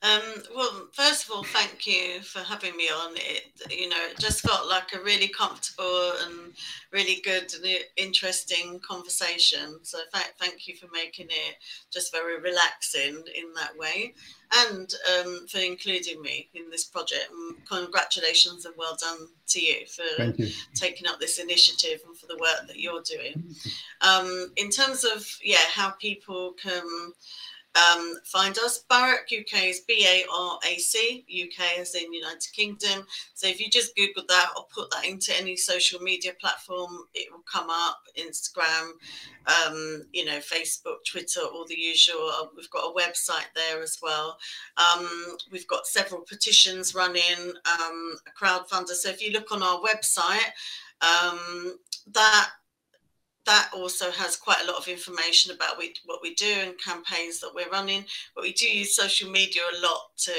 Um, well, first of all, thank you for having me on. It, you know, it just felt like a really comfortable and really good and interesting conversation. So th- thank you for making it just very relaxing in that way, and um, for including me in this project. And congratulations and well done to you for you. taking up this initiative and for the work that you're doing. Um, in terms of yeah, how people can um, find us. BARAC UK is B A R A C, UK as in United Kingdom. So if you just Google that or put that into any social media platform, it will come up Instagram, um, you know, Facebook, Twitter, all the usual. Uh, we've got a website there as well. Um, we've got several petitions running, um, a crowdfunder. So if you look on our website, um, that that also has quite a lot of information about we, what we do and campaigns that we're running. But we do use social media a lot to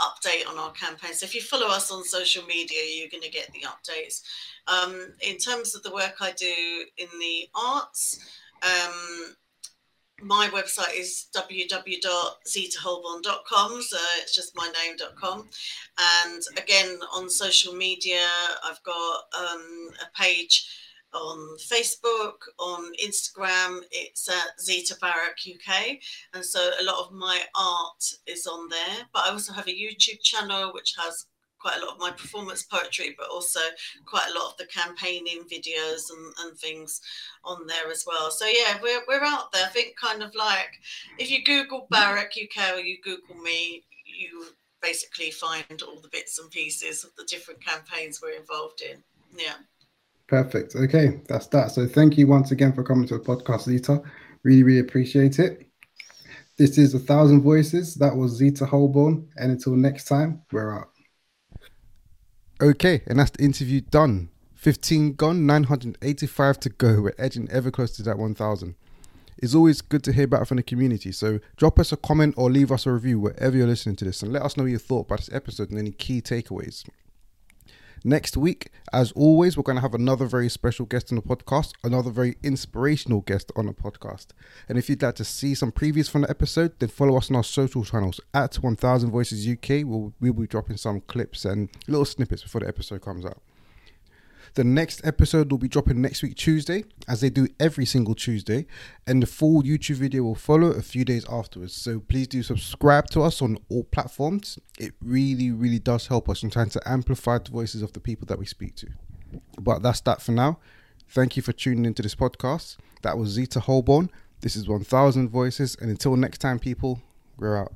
update on our campaigns. So if you follow us on social media, you're going to get the updates. Um, in terms of the work I do in the arts, um, my website is www.zitaholbourne.com so it's just my name.com and again on social media i've got um, a page on Facebook, on Instagram, it's at Zita BARAC UK. And so a lot of my art is on there. But I also have a YouTube channel which has quite a lot of my performance poetry, but also quite a lot of the campaigning videos and, and things on there as well. So yeah, we're, we're out there. I think kind of like if you Google BARAC UK or you Google me, you basically find all the bits and pieces of the different campaigns we're involved in. Yeah. Perfect. Okay, that's that. So thank you once again for coming to the podcast, Zita. Really, really appreciate it. This is a thousand voices. That was Zita Holbourne. And until next time, we're out. Okay, and that's the interview done. 15 gone, 985 to go. We're edging ever close to that 1000. It's always good to hear back from the community. So drop us a comment or leave us a review wherever you're listening to this and let us know your thought about this episode and any key takeaways. Next week, as always, we're going to have another very special guest on the podcast, another very inspirational guest on the podcast. And if you'd like to see some previews from the episode, then follow us on our social channels at 1000 Voices UK. We'll, we'll be dropping some clips and little snippets before the episode comes out. The next episode will be dropping next week, Tuesday, as they do every single Tuesday. And the full YouTube video will follow a few days afterwards. So please do subscribe to us on all platforms. It really, really does help us in trying to amplify the voices of the people that we speak to. But that's that for now. Thank you for tuning into this podcast. That was Zita Holbourne. This is 1000 Voices. And until next time, people, we're out.